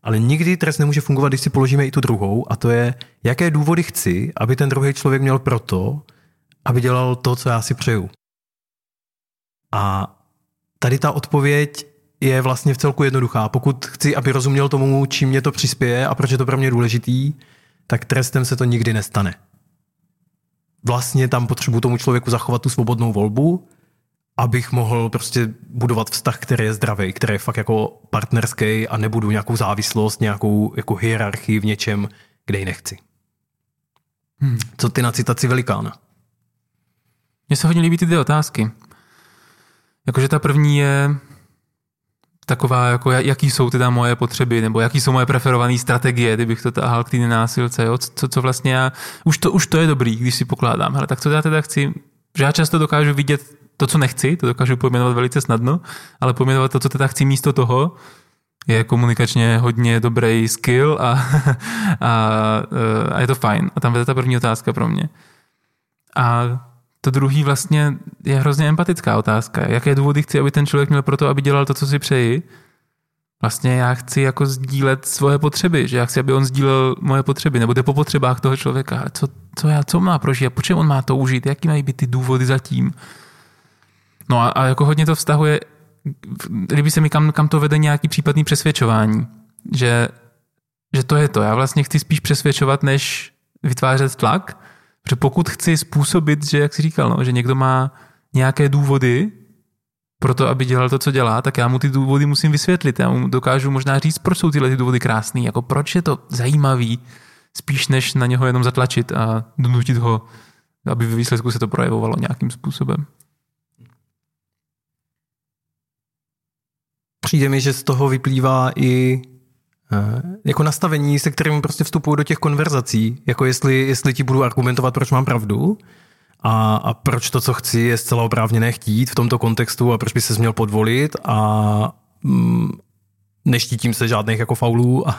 A: Ale nikdy trest nemůže fungovat, když si položíme i tu druhou, a to je, jaké důvody chci, aby ten druhý člověk měl proto, aby dělal to, co já si přeju. A tady ta odpověď je vlastně v celku jednoduchá. Pokud chci, aby rozuměl tomu, čím mě to přispěje a proč je to pro mě důležitý, tak trestem se to nikdy nestane. Vlastně tam potřebuji tomu člověku zachovat tu svobodnou volbu, abych mohl prostě budovat vztah, který je zdravý, který je fakt jako partnerský a nebudu nějakou závislost, nějakou jako hierarchii v něčem, kde ji nechci. Hmm. Co ty na citaci velikána?
B: Mně se hodně líbí ty dvě otázky. Jakože ta první je taková, jako jaký jsou teda moje potřeby, nebo jaký jsou moje preferované strategie, kdybych to tahal k té nenásilce, jo? Co, co vlastně já, už to, už to je dobrý, když si pokládám, hele, tak co já teda chci, že já často dokážu vidět to, co nechci, to dokážu pojmenovat velice snadno, ale pojmenovat to, co teda chci místo toho, je komunikačně hodně dobrý skill a, a, a je to fajn. A tam vede ta první otázka pro mě. A to druhý vlastně je hrozně empatická otázka. Jaké důvody chci, aby ten člověk měl pro to, aby dělal to, co si přeji? Vlastně já chci jako sdílet svoje potřeby, že já chci, aby on sdílel moje potřeby, nebo jde po potřebách toho člověka. Co, co, já, co má prožít, proč on má to užít, jaký mají být ty důvody zatím. No a, a jako hodně to vztahuje, líbí se mi, kam, kam to vede nějaký případný přesvědčování, že, že to je to. Já vlastně chci spíš přesvědčovat, než vytvářet tlak, protože pokud chci způsobit, že, jak jsi říkal, no, že někdo má nějaké důvody pro to, aby dělal to, co dělá, tak já mu ty důvody musím vysvětlit. Já mu dokážu možná říct, proč jsou tyhle ty důvody krásné, jako proč je to zajímavý, spíš než na něho jenom zatlačit a donutit ho, aby ve výsledku se to projevovalo nějakým způsobem.
A: Přijde mi, že z toho vyplývá i eh, jako nastavení, se kterým prostě vstupuju do těch konverzací, jako jestli, jestli ti budu argumentovat, proč mám pravdu a, a proč to, co chci, je zcela oprávněné chtít v tomto kontextu a proč by se měl podvolit a mm, neštítím se žádných jako faulů a,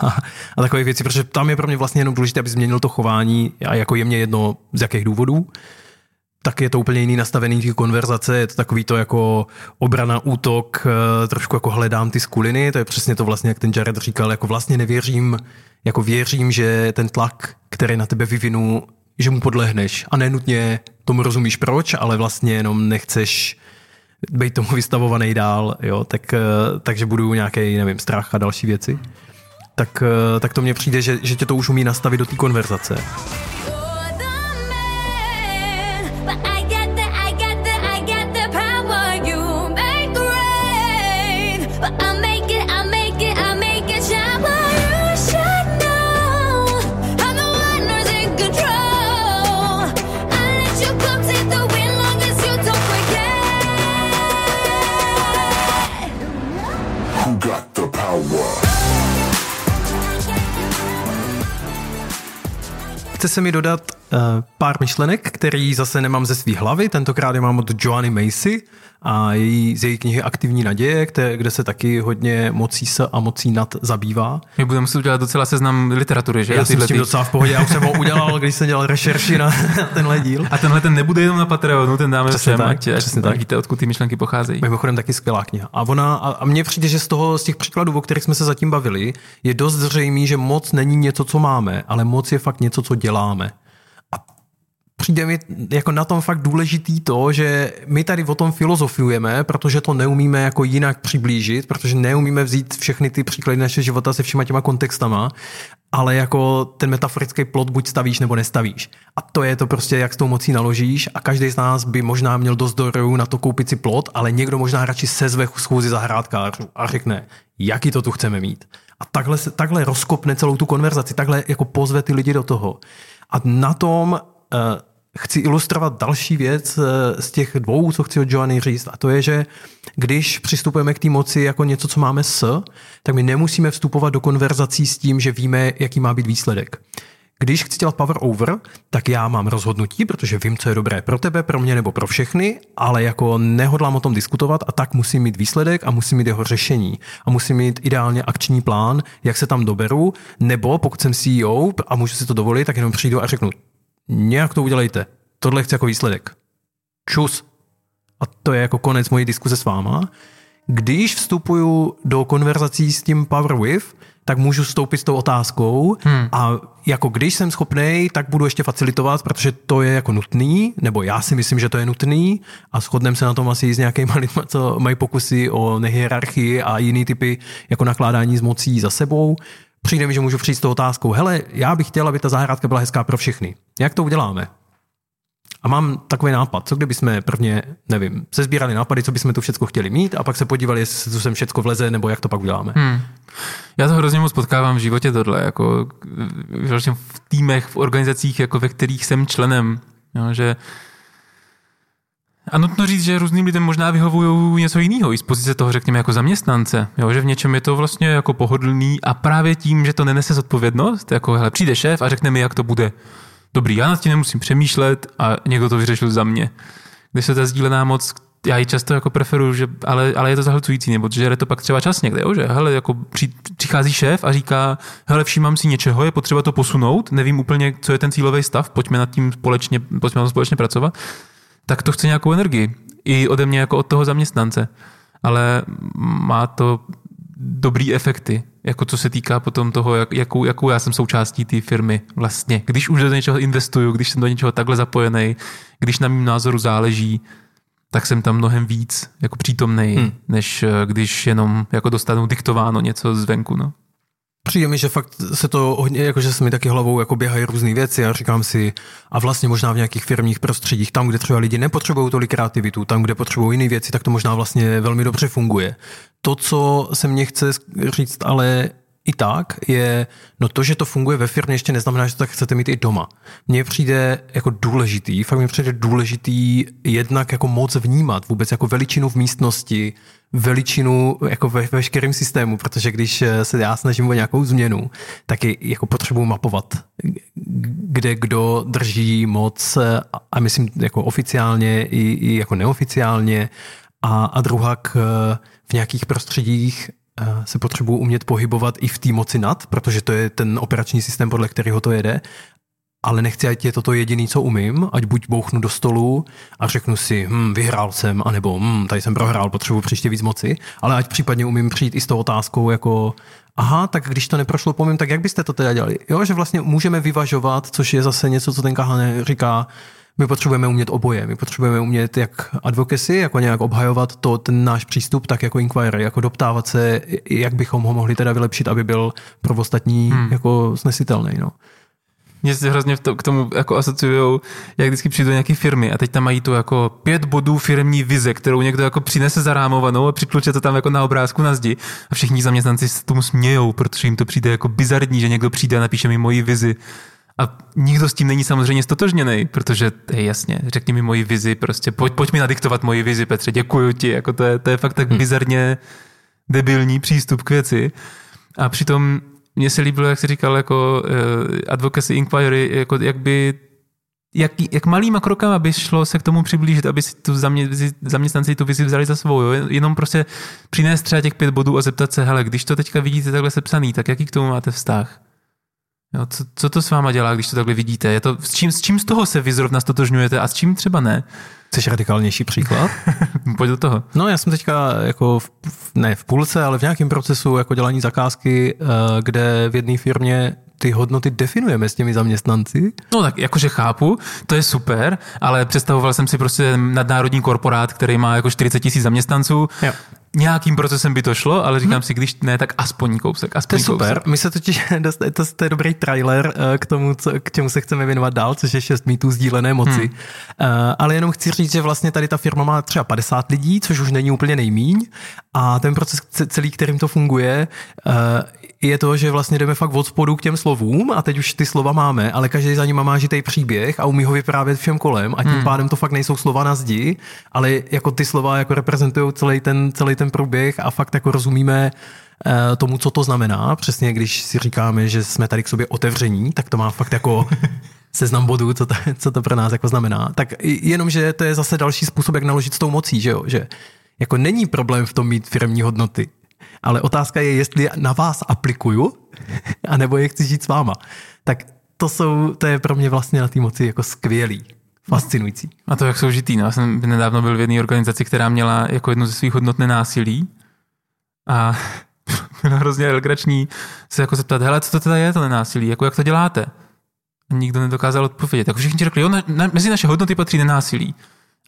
A: a takových věcí, protože tam je pro mě vlastně jenom důležité, aby změnil to chování a jako je mě jedno z jakých důvodů tak je to úplně jiný nastavený ty konverzace, je to takový to jako obrana, útok, eh, trošku jako hledám ty skuliny, to je přesně to vlastně, jak ten Jared říkal, jako vlastně nevěřím, jako věřím, že ten tlak, který na tebe vyvinu, že mu podlehneš a nenutně tomu rozumíš proč, ale vlastně jenom nechceš být tomu vystavovaný dál, jo, tak, eh, takže budu nějaký, nevím, strach a další věci. Tak, eh, tak to mně přijde, že, že tě to už umí nastavit do té konverzace. Chce se mi dodat pár myšlenek, který zase nemám ze své hlavy. Tentokrát je mám od Joanny Macy a její, z její knihy Aktivní naděje, kde, kde se taky hodně mocí se a mocí nad zabývá.
B: My budeme muset udělat docela seznam literatury, že?
A: Já jsem s tím docela v pohodě, já už jsem ho udělal, když jsem dělal rešerši na, na tenhle díl.
B: A tenhle ten nebude jenom na Patreonu, ten dáme přesně všem, tak, ať, přesně tak. víte, odkud ty myšlenky pocházejí.
A: Mimochodem taky skvělá kniha. A ona, a, a mně přijde, že z toho, z těch příkladů, o kterých jsme se zatím bavili, je dost zřejmý, že moc není něco, co máme, ale moc je fakt něco, co děláme. Přijde mi jako na tom fakt důležitý to, že my tady o tom filozofujeme, protože to neumíme jako jinak přiblížit, protože neumíme vzít všechny ty příklady naše života se všema těma kontextama, ale jako ten metaforický plot buď stavíš nebo nestavíš. A to je to prostě, jak s tou mocí naložíš a každý z nás by možná měl dost dorů na to koupit si plot, ale někdo možná radši sezve schůzi zahrádkářů a řekne, jaký to tu chceme mít. A takhle, takhle rozkopne celou tu konverzaci, takhle jako pozve ty lidi do toho. A na tom chci ilustrovat další věc eh, z těch dvou, co chci od Joanny říct, a to je, že když přistupujeme k té moci jako něco, co máme s, tak my nemusíme vstupovat do konverzací s tím, že víme, jaký má být výsledek. Když chci dělat power over, tak já mám rozhodnutí, protože vím, co je dobré pro tebe, pro mě nebo pro všechny, ale jako nehodlám o tom diskutovat a tak musím mít výsledek a musím mít jeho řešení. A musím mít ideálně akční plán, jak se tam doberu, nebo pokud jsem CEO a můžu si to dovolit, tak jenom přijdu a řeknu, nějak to udělejte. Tohle chci jako výsledek. Čus. A to je jako konec mojí diskuze s váma. Když vstupuju do konverzací s tím Power With, tak můžu vstoupit s tou otázkou hmm. a jako když jsem schopný, tak budu ještě facilitovat, protože to je jako nutný, nebo já si myslím, že to je nutný a shodneme se na tom asi s nějakými lidmi, co mají pokusy o nehierarchii a jiný typy jako nakládání s mocí za sebou přijde mi, že můžu přijít s tou otázkou, hele, já bych chtěla, aby ta zahrádka byla hezká pro všechny. Jak to uděláme? A mám takový nápad, co kdyby jsme prvně, nevím, se sbírali nápady, co bychom tu všechno chtěli mít a pak se podívali, jestli tu sem všechno vleze, nebo jak to pak uděláme. Hmm.
B: Já to hrozně moc potkávám v životě tohle, jako v týmech, v organizacích, jako ve kterých jsem členem, jo, že a nutno říct, že různým lidem možná vyhovují něco jiného, i z pozice toho, řekněme, jako zaměstnance, jo? že v něčem je to vlastně jako pohodlný a právě tím, že to nenese zodpovědnost, jako hele, přijde šéf a řekne mi, jak to bude. Dobrý, já nad tím nemusím přemýšlet a někdo to vyřešil za mě. Když se ta sdílená moc, já ji často jako preferuju, že, ale, ale je to zahlcující, nebo že je to pak třeba čas někde, jo? že hele, jako při, přichází šéf a říká, hele, všímám si něčeho, je potřeba to posunout, nevím úplně, co je ten cílový stav, pojďme nad tím společně, pojďme na to společně pracovat tak to chce nějakou energii. I ode mě jako od toho zaměstnance. Ale má to dobrý efekty, jako co se týká potom toho, jak, jakou, jakou já jsem součástí té firmy vlastně. Když už do něčeho investuju, když jsem do něčeho takhle zapojený, když na mým názoru záleží, tak jsem tam mnohem víc jako přítomný, hmm. než eh, když jenom jako dostanu diktováno něco zvenku. No.
A: Přijde mi, že fakt se to hodně, jakože se mi taky hlavou jako běhají různé věci a říkám si, a vlastně možná v nějakých firmních prostředích, tam, kde třeba lidi nepotřebují tolik kreativitu, tam, kde potřebují jiné věci, tak to možná vlastně velmi dobře funguje. To, co se mně chce říct, ale i tak je, no to, že to funguje ve firmě, ještě neznamená, že to tak chcete mít i doma. Mně přijde jako důležitý, fakt mi přijde důležitý jednak jako moc vnímat vůbec jako veličinu v místnosti, veličinu jako ve veškerém systému, protože když se já snažím o nějakou změnu, tak je, jako potřebuji mapovat, kde kdo drží moc a myslím jako oficiálně i, i jako neoficiálně a, a druhá v nějakých prostředích se potřebuji umět pohybovat i v té moci nad, protože to je ten operační systém, podle kterého to jede, ale nechci, ať je toto jediný, co umím, ať buď bouchnu do stolu a řeknu si, hm, vyhrál jsem, anebo hm, tady jsem prohrál, potřebuji příště víc moci, ale ať případně umím přijít i s tou otázkou jako, aha, tak když to neprošlo po mým, tak jak byste to teda dělali? Jo, že vlastně můžeme vyvažovat, což je zase něco, co ten Kahane říká, my potřebujeme umět oboje. My potřebujeme umět jak advocacy, jako nějak obhajovat to, ten náš přístup, tak jako inquiry, jako doptávat se, jak bychom ho mohli teda vylepšit, aby byl pro ostatní hmm. jako snesitelný. No.
B: Mě se hrozně to, k tomu jako asociují, jak vždycky přijdu do nějaké firmy a teď tam mají tu jako pět bodů firmní vize, kterou někdo jako přinese zarámovanou a přikluče to tam jako na obrázku na zdi a všichni zaměstnanci se tomu smějou, protože jim to přijde jako bizarní, že někdo přijde a napíše mi moji vizi a nikdo s tím není samozřejmě stotožněný, protože je jasně, řekni mi moji vizi, prostě pojď, pojď mi nadiktovat moji vizi, Petře, děkuji ti, jako to je, to je fakt tak hmm. bizarně debilní přístup k věci. A přitom mně se líbilo, jak jsi říkal, jako uh, advocacy inquiry, jako jak by jak, jak malýma krokama by šlo se k tomu přiblížit, aby si tu zamě, zaměstnanci tu vizi vzali za svou. Jo? Jenom prostě přinést třeba těch pět bodů a zeptat se, hele, když to teďka vidíte takhle sepsaný, tak jaký k tomu máte vztah? Jo, co, co to s váma dělá, když to takhle vidíte? Je to, s, čím, s čím z toho se vy zrovna stotožňujete a s čím třeba ne?
A: Chceš radikálnější příklad?
B: Pojď do toho.
A: No já jsem teďka jako v, ne v půlce, ale v nějakém procesu jako dělání zakázky, eh, kde v jedné firmě ty hodnoty definujeme s těmi zaměstnanci.
B: No tak jakože chápu, to je super, ale představoval jsem si prostě nadnárodní korporát, který má jako 40 tisíc zaměstnanců.
A: Jo.
B: Nějakým procesem by to šlo, ale říkám si, když ne, tak aspoň kousek. Aspoň
A: To je super.
B: Kousek.
A: My se totiž, to, to, to je dobrý trailer eh, k tomu, co, k čemu se chceme věnovat dál, což je šest mýtů sdílené moci. Hmm. Ale jenom chci říct, že vlastně tady ta firma má třeba 50 lidí, což už není úplně nejmíň. A ten proces celý, kterým to funguje, eh, je to, že vlastně jdeme fakt od spodu k těm slovům a teď už ty slova máme, ale každý za nima má žitej příběh a umí ho vyprávět všem kolem a tím hmm. pádem to fakt nejsou slova na zdi, ale jako ty slova jako reprezentují celý ten, celý ten průběh a fakt jako rozumíme eh, tomu, co to znamená. Přesně když si říkáme, že jsme tady k sobě otevření, tak to má fakt jako seznam bodů, co to, co to pro nás jako znamená. Tak jenom, že to je zase další způsob, jak naložit s tou mocí, že jo? Že jako není problém v tom mít firmní hodnoty, ale otázka je, jestli na vás aplikuju, anebo je chci žít s váma. Tak to, jsou, to je pro mě vlastně na té moci jako skvělý, fascinující.
B: A to jak soužitý. No. Já jsem nedávno byl v jedné organizaci, která měla jako jednu ze svých hodnot nenásilí. A bylo hrozně legrační se jako zeptat, hele, co to teda je to nenásilí, jako jak to děláte? A nikdo nedokázal odpovědět. Tak všichni řekli, jo, na, na, mezi naše hodnoty patří nenásilí.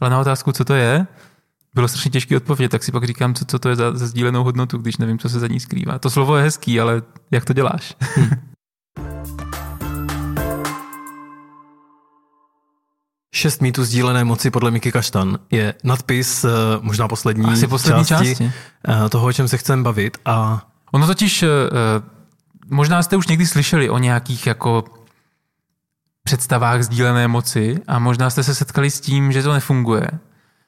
B: Ale na otázku, co to je, bylo strašně těžké odpovědět, tak si pak říkám, co, co to je za, za sdílenou hodnotu, když nevím, co se za ní skrývá. To slovo je hezký, ale jak to děláš?
A: Šest mýtů sdílené moci podle Miky Kaštan je nadpis, eh, možná poslední,
B: Asi poslední části, části.
A: Eh, toho, o čem se chceme bavit. A...
B: Ono totiž, eh, možná jste už někdy slyšeli o nějakých jako představách sdílené moci a možná jste se setkali s tím, že to nefunguje.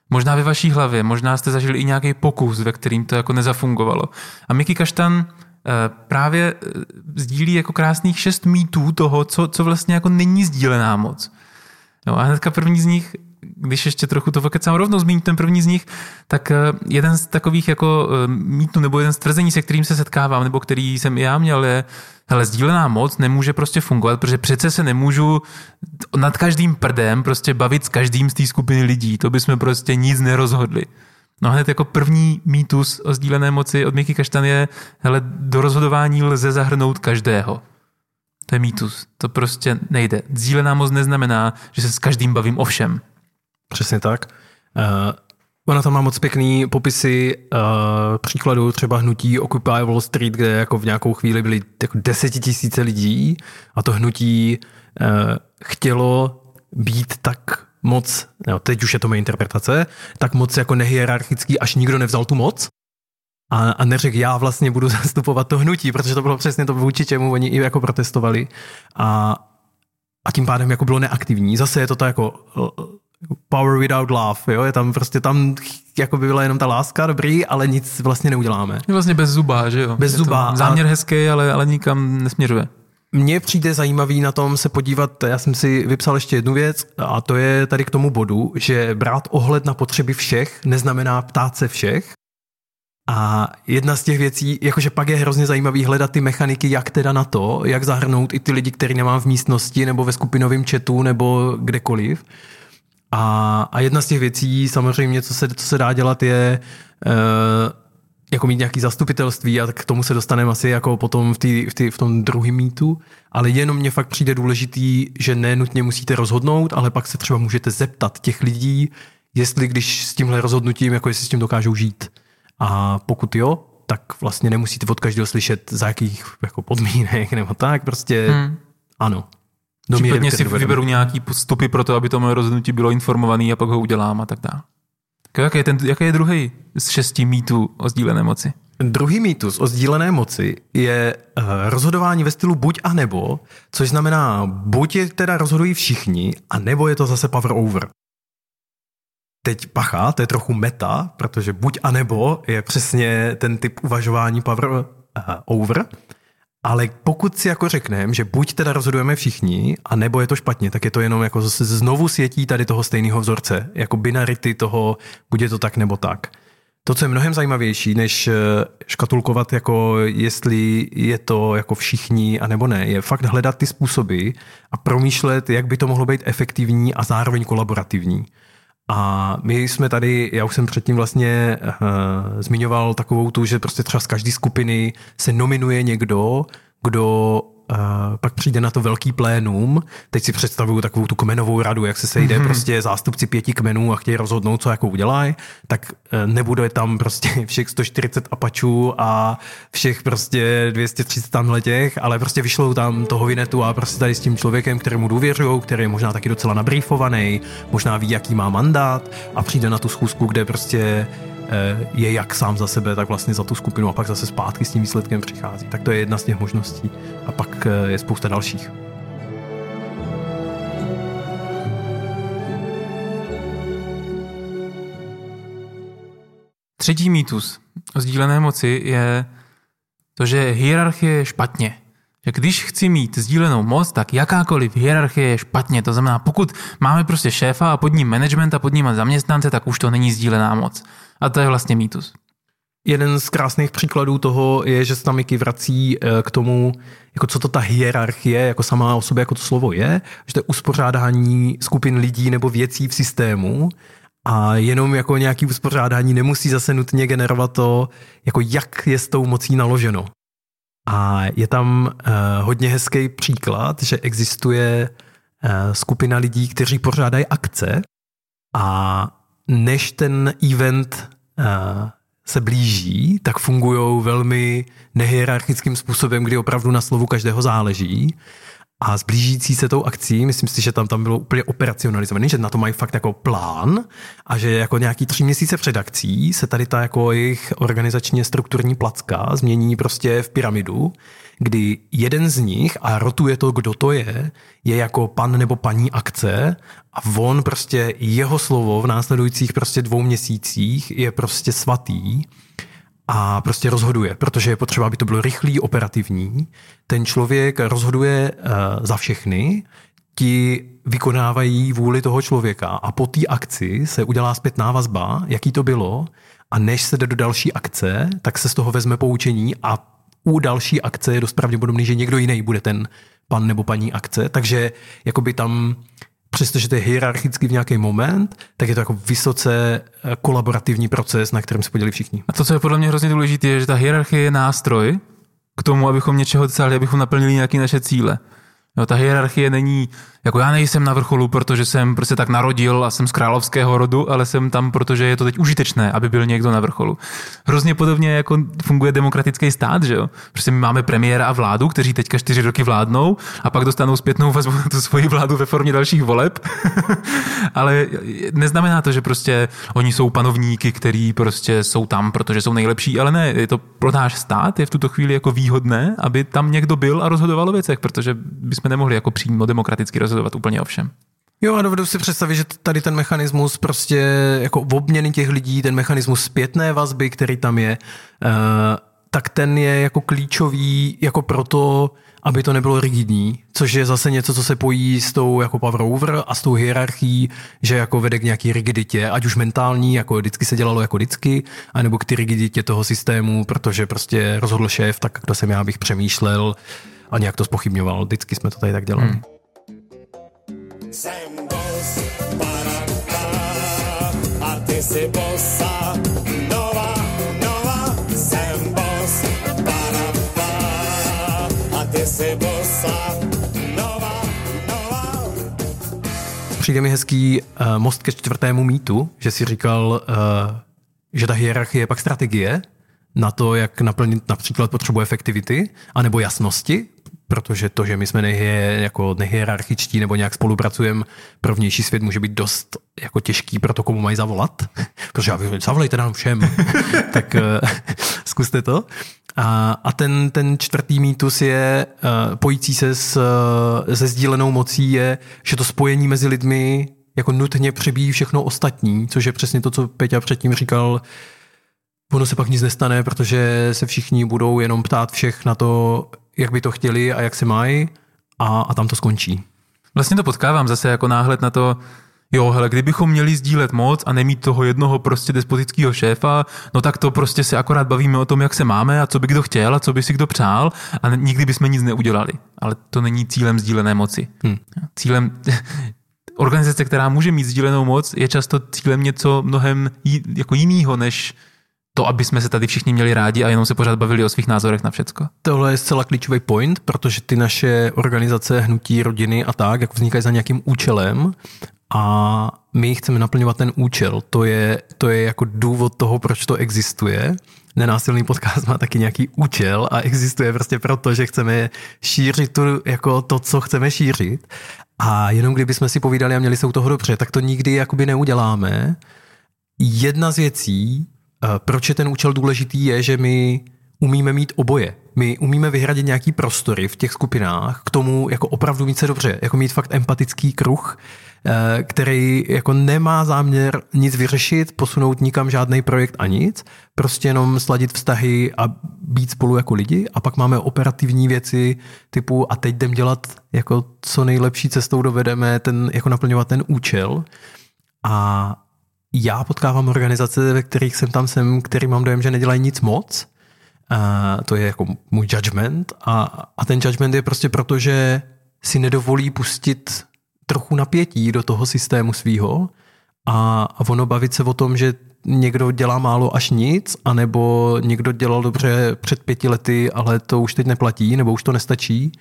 B: Možná ve vaší hlavě, možná jste zažili i nějaký pokus, ve kterým to jako nezafungovalo. A Miky Kaštan právě sdílí jako krásných šest mýtů toho, co, co vlastně jako není sdílená moc. No a hnedka první z nich, když ještě trochu to vokecám rovnou zmíním ten první z nich, tak eh, jeden z takových jako eh, mýtů nebo jeden z tvrzení, se kterým se setkávám, nebo který jsem i já měl, je, hele, sdílená moc nemůže prostě fungovat, protože přece se nemůžu nad každým prdem prostě bavit s každým z té skupiny lidí. To bychom prostě nic nerozhodli. No hned jako první mýtus o sdílené moci od Miky Kaštan je, hele, do rozhodování lze zahrnout každého. To je mýtus. To prostě nejde. Sdílená moc neznamená, že se s každým bavím o všem.
A: Přesně tak. Uh, ona tam má moc pěkný popisy uh, příkladů třeba hnutí Occupy Wall Street, kde jako v nějakou chvíli byly jako desetitisíce lidí a to hnutí uh, chtělo být tak moc, no, teď už je to moje interpretace, tak moc jako nehierarchický, až nikdo nevzal tu moc a, a neřekl, já vlastně budu zastupovat to hnutí, protože to bylo přesně to vůči čemu oni i jako protestovali a, a tím pádem jako bylo neaktivní. Zase je to to jako power without love, jo? je tam prostě tam jako by byla jenom ta láska, dobrý, ale nic vlastně neuděláme.
B: Je vlastně bez zuba, že jo?
A: Bez zuba.
B: Záměr a... hezký, ale, ale nikam nesměřuje.
A: Mně přijde zajímavý na tom se podívat, já jsem si vypsal ještě jednu věc a to je tady k tomu bodu, že brát ohled na potřeby všech neznamená ptát se všech, a jedna z těch věcí, jakože pak je hrozně zajímavý hledat ty mechaniky, jak teda na to, jak zahrnout i ty lidi, který nemám v místnosti nebo ve skupinovém chatu nebo kdekoliv. A, a jedna z těch věcí samozřejmě, co se, co se dá dělat, je uh, jako mít nějaký zastupitelství a k tomu se dostaneme asi jako potom v, tý, v, tý, v tom druhém mítu, ale jenom mně fakt přijde důležitý, že nenutně musíte rozhodnout, ale pak se třeba můžete zeptat těch lidí, jestli když s tímhle rozhodnutím, jako jestli s tím dokážou žít. A pokud jo, tak vlastně nemusíte od každého slyšet, za jakých jako podmínek nebo tak, prostě hmm. ano.
B: Do Případně si vyberu nějaký postupy pro to, aby to moje rozhodnutí bylo informované a pak ho udělám a tak dále. Jaký je, ten, jaký je druhý z šesti mýtů o sdílené moci?
A: Druhý mýtus o sdílené moci je uh, rozhodování ve stylu buď a nebo, což znamená, buď je teda rozhodují všichni, a nebo je to zase power over. Teď pacha, to je trochu meta, protože buď a nebo je přesně ten typ uvažování power uh, over, ale pokud si jako řekneme, že buď teda rozhodujeme všichni, a nebo je to špatně, tak je to jenom jako zase znovu světí tady toho stejného vzorce, jako binarity toho, buď je to tak nebo tak. To, co je mnohem zajímavější, než eh, škatulkovat, jako jestli je to jako všichni a nebo ne, je fakt hledat ty způsoby a promýšlet, jak by to mohlo být efektivní a zároveň kolaborativní. A my jsme tady, já už jsem předtím vlastně uh, zmiňoval takovou tu, že prostě třeba z každé skupiny se nominuje někdo, kdo uh, pak přijde na to velký plénum, teď si představuju takovou tu kmenovou radu, jak se sejde mm-hmm. prostě zástupci pěti kmenů a chtějí rozhodnout, co jako udělají, tak uh, nebude tam prostě všech 140 apačů a všech prostě 230 tamhle těch, ale prostě vyšlou tam toho vinetu a prostě tady s tím člověkem, kterému důvěřují, který je možná taky docela nabrýfovaný, možná ví, jaký má mandát a přijde na tu schůzku, kde prostě je jak sám za sebe, tak vlastně za tu skupinu a pak zase zpátky s tím výsledkem přichází. Tak to je jedna z těch možností. A pak eh, je spousta dalších.
B: Třetí mýtus o sdílené moci je to, že hierarchie je špatně. Že když chci mít sdílenou moc, tak jakákoliv hierarchie je špatně. To znamená, pokud máme prostě šéfa a pod ním management a pod ním zaměstnance, tak už to není sdílená moc. A to je vlastně mýtus.
A: Jeden z krásných příkladů toho je, že se tam vrací eh, k tomu, jako co to ta hierarchie jako sama o sobě, jako to slovo je, že to je uspořádání skupin lidí nebo věcí v systému a jenom jako nějaký uspořádání nemusí zase nutně generovat to, jako jak je s tou mocí naloženo. A je tam uh, hodně hezký příklad, že existuje uh, skupina lidí, kteří pořádají akce a než ten event uh, se blíží, tak fungují velmi nehierarchickým způsobem, kdy opravdu na slovu každého záleží. A zblížící se tou akcí, myslím si, že tam, tam bylo úplně operacionalizované, že na to mají fakt jako plán a že jako nějaký tři měsíce před akcí se tady ta jako jejich organizačně strukturní placka změní prostě v pyramidu, kdy jeden z nich, a rotuje to, kdo to je, je jako pan nebo paní akce a on prostě, jeho slovo v následujících prostě dvou měsících je prostě svatý a prostě rozhoduje, protože je potřeba, aby to bylo rychlý, operativní. Ten člověk rozhoduje uh, za všechny, ti vykonávají vůli toho člověka a po té akci se udělá zpětná vazba, jaký to bylo a než se jde do další akce, tak se z toho vezme poučení a u další akce je dost pravděpodobný, že někdo jiný bude ten pan nebo paní akce, takže jakoby tam přestože to je hierarchicky v nějaký moment, tak je to jako vysoce eh, kolaborativní proces, na kterém se podělí všichni.
B: A to, co je podle mě hrozně důležité, je, že ta hierarchie je nástroj k tomu, abychom něčeho dosáhli, abychom naplnili nějaké naše cíle. Jo, ta hierarchie není, jako já nejsem na vrcholu, protože jsem prostě tak narodil a jsem z královského rodu, ale jsem tam, protože je to teď užitečné, aby byl někdo na vrcholu. Hrozně podobně jako funguje demokratický stát, že jo? Prostě my máme premiéra a vládu, kteří teďka čtyři roky vládnou a pak dostanou zpětnou vazbu na tu svoji vládu ve formě dalších voleb. ale neznamená to, že prostě oni jsou panovníky, kteří prostě jsou tam, protože jsou nejlepší, ale ne, je to pro náš stát, je v tuto chvíli jako výhodné, aby tam někdo byl a rozhodoval o věcech, protože bychom nemohli jako přímo demokraticky rozhodovat úplně o všem.
A: Jo, a dovedu si představit, že tady ten mechanismus prostě jako obměny těch lidí, ten mechanismus zpětné vazby, který tam je, uh, tak ten je jako klíčový jako proto, aby to nebylo rigidní, což je zase něco, co se pojí s tou jako power over a s tou hierarchií, že jako vede k nějaký rigiditě, ať už mentální, jako vždycky se dělalo jako vždycky, anebo k ty rigiditě toho systému, protože prostě rozhodl šéf, tak kdo jsem já bych přemýšlel, a nějak to spochybňoval. Vždycky jsme to tady tak dělali. Hmm. a ty si bossa, nova, nova, jsem boss, a ty si bossa, nova, nova. Přijde mi hezký uh, most ke čtvrtému mýtu, že si říkal, uh, že ta hierarchie je pak strategie, na to, jak naplnit například potřebu efektivity anebo jasnosti, protože to, že my jsme nehy, jako nehierarchičtí nebo nějak spolupracujeme pro vnější svět, může být dost jako těžký pro to, komu mají zavolat. protože aby zavolejte nám všem, tak uh, zkuste to. A, a ten, ten čtvrtý mýtus je, uh, pojící se s, uh, se sdílenou mocí, je, že to spojení mezi lidmi jako nutně přebíjí všechno ostatní, což je přesně to, co Peťa předtím říkal, ono se pak nic nestane, protože se všichni budou jenom ptát všech na to, jak by to chtěli a jak se mají a, a tam to skončí.
B: Vlastně to potkávám zase jako náhled na to, jo, hele, kdybychom měli sdílet moc a nemít toho jednoho prostě despotického šéfa, no tak to prostě se akorát bavíme o tom, jak se máme a co by kdo chtěl a co by si kdo přál a nikdy bychom nic neudělali. Ale to není cílem sdílené moci. Hmm. Cílem organizace, která může mít sdílenou moc, je často cílem něco mnohem jí, jako jiného, než to, aby jsme se tady všichni měli rádi a jenom se pořád bavili o svých názorech na všecko.
A: Tohle je zcela klíčový point, protože ty naše organizace, hnutí, rodiny a tak, jak vznikají za nějakým účelem a my chceme naplňovat ten účel. To je, to je jako důvod toho, proč to existuje. Nenásilný podcast má taky nějaký účel a existuje prostě proto, že chceme šířit tu, jako to, co chceme šířit. A jenom kdyby jsme si povídali a měli se u toho dobře, tak to nikdy jakoby neuděláme. Jedna z věcí, proč je ten účel důležitý, je, že my umíme mít oboje. My umíme vyhradit nějaký prostory v těch skupinách k tomu jako opravdu mít se dobře, jako mít fakt empatický kruh, eh, který jako nemá záměr nic vyřešit, posunout nikam žádný projekt a nic, prostě jenom sladit vztahy a být spolu jako lidi a pak máme operativní věci typu a teď jdem dělat jako co nejlepší cestou dovedeme ten, jako naplňovat ten účel a já potkávám organizace, ve kterých jsem tam jsem, který mám dojem, že nedělají nic moc, a to je jako můj judgment. A, a ten judgment je prostě proto, že si nedovolí pustit trochu napětí do toho systému svýho a, a ono bavit se o tom, že někdo dělá málo až nic, anebo někdo dělal dobře před pěti lety, ale to už teď neplatí, nebo už to nestačí,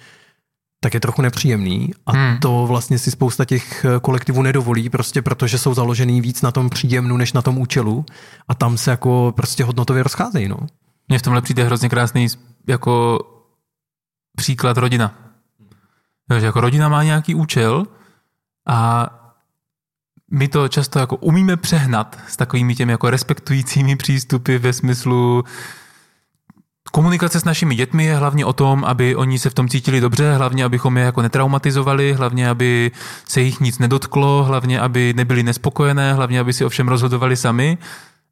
A: tak je trochu nepříjemný a hmm. to vlastně si spousta těch kolektivů nedovolí, prostě protože jsou založený víc na tom příjemnu, než na tom účelu a tam se jako prostě hodnotově rozcházejí, no.
B: Mně v tomhle přijde hrozně krásný jako příklad rodina. Takže jako rodina má nějaký účel a my to často jako umíme přehnat s takovými těmi jako respektujícími přístupy ve smyslu Komunikace s našimi dětmi je hlavně o tom, aby oni se v tom cítili dobře, hlavně abychom je jako netraumatizovali, hlavně aby se jich nic nedotklo, hlavně aby nebyli nespokojené, hlavně aby si o všem rozhodovali sami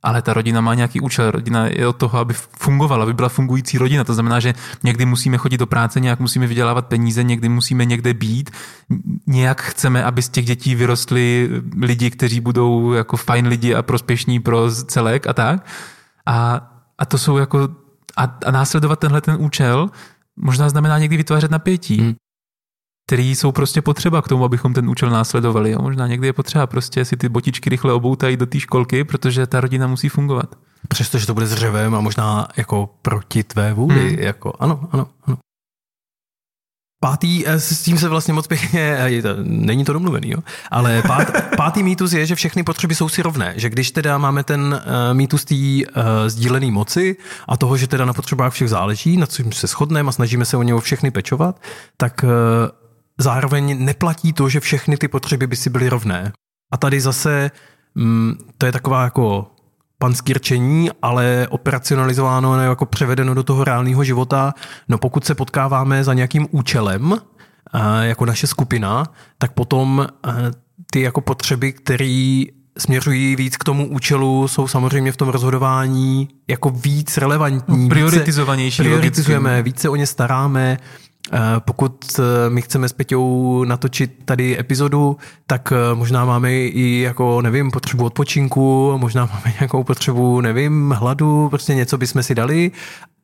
B: ale ta rodina má nějaký účel. Rodina je od toho, aby fungovala, aby byla fungující rodina. To znamená, že někdy musíme chodit do práce, nějak musíme vydělávat peníze, někdy musíme někde být. Nějak chceme, aby z těch dětí vyrostli lidi, kteří budou jako fajn lidi a prospěšní pro celek a tak. A, a to jsou jako a, a následovat tenhle ten účel možná znamená někdy vytvářet napětí. Hmm který jsou prostě potřeba k tomu, abychom ten účel následovali. Jo? Možná někdy je potřeba prostě si ty botičky rychle oboutají do té školky, protože ta rodina musí fungovat.
A: Přestože to bude s řevem a možná jako proti tvé vůli. Hmm. Jako, ano, ano, ano. Pátý, eh, s tím se vlastně moc pěkně, eh, není to domluvený, jo? ale pát, pátý mýtus je, že všechny potřeby jsou si rovné, že když teda máme ten uh, mýtus té uh, sdílené moci a toho, že teda na potřebách všech záleží, na čím se shodneme a snažíme se o něho všechny pečovat, tak uh, zároveň neplatí to, že všechny ty potřeby by si byly rovné. A tady zase mm, to je taková jako panský rčení, ale operacionalizováno nebo jako převedeno do toho reálného života. No pokud se potkáváme za nějakým účelem, jako naše skupina, tak potom ty jako potřeby, které směřují víc k tomu účelu, jsou samozřejmě v tom rozhodování jako víc relevantní.
B: Prioritizovanější.
A: Více, prioritizujeme, více o ně staráme, Eh, pokud eh, my chceme s Peťou natočit tady epizodu, tak eh, možná máme i jako, nevím, potřebu odpočinku, možná máme nějakou potřebu, nevím, hladu, prostě něco bychom si dali,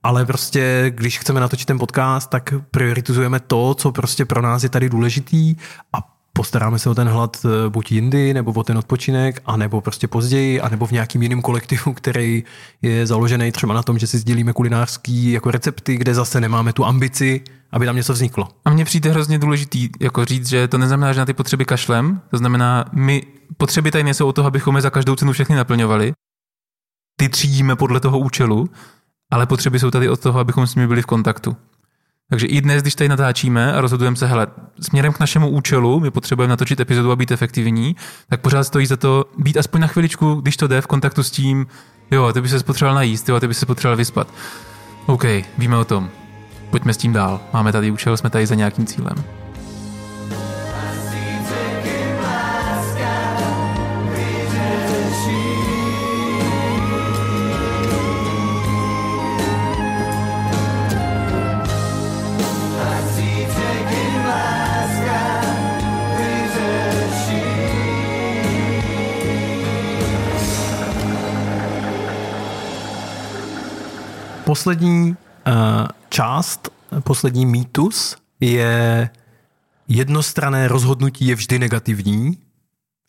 A: ale prostě, když chceme natočit ten podcast, tak prioritizujeme to, co prostě pro nás je tady důležitý a postaráme se o ten hlad buď jindy, nebo o ten odpočinek, anebo prostě později, anebo v nějakým jiném kolektivu, který je založený třeba na tom, že si sdílíme kulinářský jako recepty, kde zase nemáme tu ambici aby tam něco vzniklo.
B: A mně přijde hrozně důležitý jako říct, že to neznamená, že na ty potřeby kašlem, to znamená, my potřeby tady nejsou o toho, abychom je za každou cenu všechny naplňovali, ty třídíme podle toho účelu, ale potřeby jsou tady od toho, abychom s nimi byli v kontaktu. Takže i dnes, když tady natáčíme a rozhodujeme se, hele, směrem k našemu účelu, my potřebujeme natočit epizodu a být efektivní, tak pořád stojí za to být aspoň na chviličku, když to jde, v kontaktu s tím, jo, ty by se potřeboval najíst, jo, ty by se potřeboval vyspat. OK, víme o tom pojďme s tím dál. Máme tady účel, jsme tady za nějakým cílem.
A: Poslední část, poslední mýtus je jednostrané rozhodnutí je vždy negativní,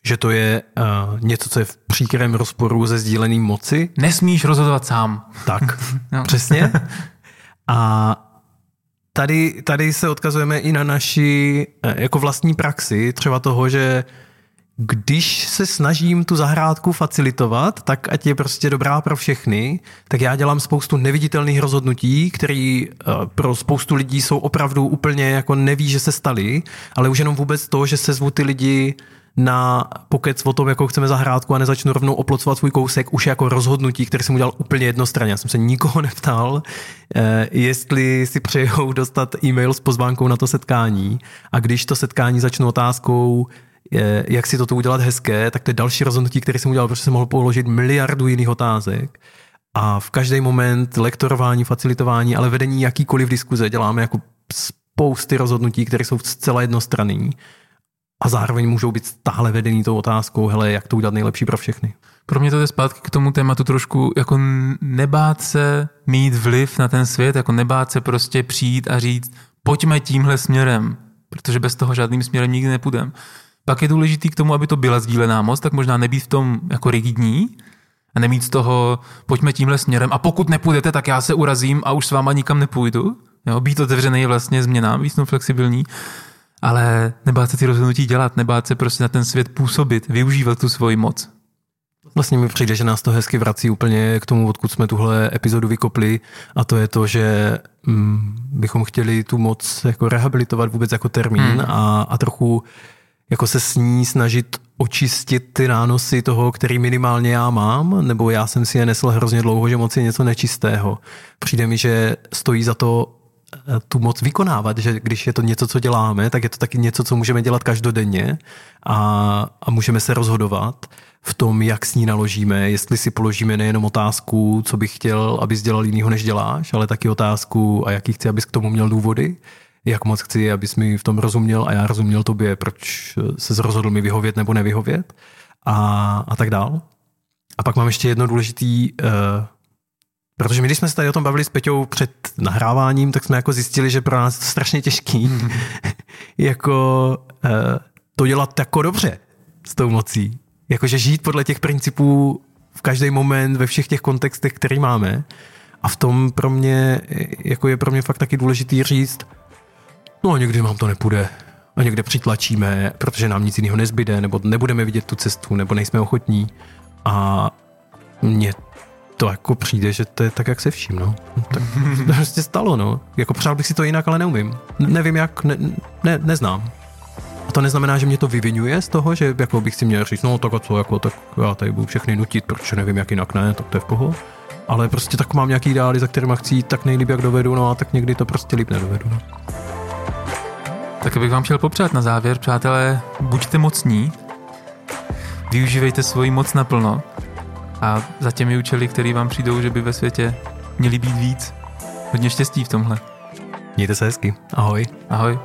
A: že to je uh, něco, co je v příkrém rozporu se sdíleným moci.
B: Nesmíš rozhodovat sám.
A: Tak, no. přesně. A tady, tady se odkazujeme i na naši eh, jako vlastní praxi, třeba toho, že když se snažím tu zahrádku facilitovat, tak ať je prostě dobrá pro všechny, tak já dělám spoustu neviditelných rozhodnutí, které eh, pro spoustu lidí jsou opravdu úplně jako neví, že se staly, ale už jenom vůbec to, že se zvu ty lidi na pokec o tom, jakou chceme zahrádku a nezačnu rovnou oplocovat svůj kousek, už jako rozhodnutí, které jsem udělal úplně jednostranně. Já jsem se nikoho neptal, eh, jestli si přejou dostat e-mail s pozvánkou na to setkání a když to setkání začnu otázkou, jak si toto udělat hezké, tak to je další rozhodnutí, které jsem udělal, protože jsem mohl položit miliardu jiných otázek. A v každý moment lektorování, facilitování, ale vedení jakýkoliv diskuze děláme jako spousty rozhodnutí, které jsou zcela jednostranný a zároveň můžou být stále vedený tou otázkou, hele, jak to udělat nejlepší pro všechny.
B: Pro mě to je zpátky k tomu tématu trošku jako nebát se mít vliv na ten svět, jako nebát se prostě přijít a říct, pojďme tímhle směrem, protože bez toho žádným směrem nikdy nepůjdeme. Pak je důležitý k tomu, aby to byla sdílená moc, tak možná nebýt v tom jako rigidní a nemít z toho, pojďme tímhle směrem a pokud nepůjdete, tak já se urazím a už s váma nikam nepůjdu. Jo, být otevřený vlastně změnám, být flexibilní, ale nebát se ty rozhodnutí dělat, nebát se prostě na ten svět působit, využívat tu svoji moc.
A: Vlastně mi přijde, že nás to hezky vrací úplně k tomu, odkud jsme tuhle epizodu vykopli a to je to, že mm, bychom chtěli tu moc jako rehabilitovat vůbec jako termín hmm. a, a trochu jako se s ní snažit očistit ty nánosy toho, který minimálně já mám, nebo já jsem si je nesl hrozně dlouho, že moc je něco nečistého. Přijde mi, že stojí za to eh, tu moc vykonávat, že když je to něco, co děláme, tak je to taky něco, co můžeme dělat každodenně a, a můžeme se rozhodovat v tom, jak s ní naložíme, jestli si položíme nejenom otázku, co bych chtěl, abys dělal jinýho, než děláš, ale taky otázku, a jaký chci, abys k tomu měl důvody jak moc chci, abys mi v tom rozuměl a já rozuměl tobě, proč se rozhodl mi vyhovět nebo nevyhovět a, a tak dál. A pak mám ještě jedno důležitý, uh, protože my, když jsme se tady o tom bavili s Peťou před nahráváním, tak jsme jako zjistili, že pro nás je to strašně těžký mm. jako uh, to dělat jako dobře s tou mocí. Jakože žít podle těch principů v každý moment, ve všech těch kontextech, který máme. A v tom pro mě, jako je pro mě fakt taky důležitý říct, no a někdy vám to nepůjde a někde přitlačíme, protože nám nic jiného nezbyde, nebo nebudeme vidět tu cestu, nebo nejsme ochotní. A mně to jako přijde, že to je tak, jak se vším, no. Tak to prostě stalo, no. Jako přál bych si to jinak, ale neumím. Nevím jak, ne, ne, neznám. A to neznamená, že mě to vyvinuje z toho, že jako bych si měl říct, no tak a co, jako, tak já tady budu všechny nutit, protože nevím, jak jinak ne, tak to je v poho. Ale prostě tak mám nějaký ideály, za kterými chci jít tak nejlíp, jak dovedu, no a tak někdy to prostě líp nedovedu. No.
B: Tak bych vám chtěl popřát na závěr, přátelé, buďte mocní, využívejte svoji moc naplno a za těmi účely, které vám přijdou, že by ve světě měli být víc. Hodně štěstí v tomhle.
A: Mějte se hezky. Ahoj.
B: Ahoj.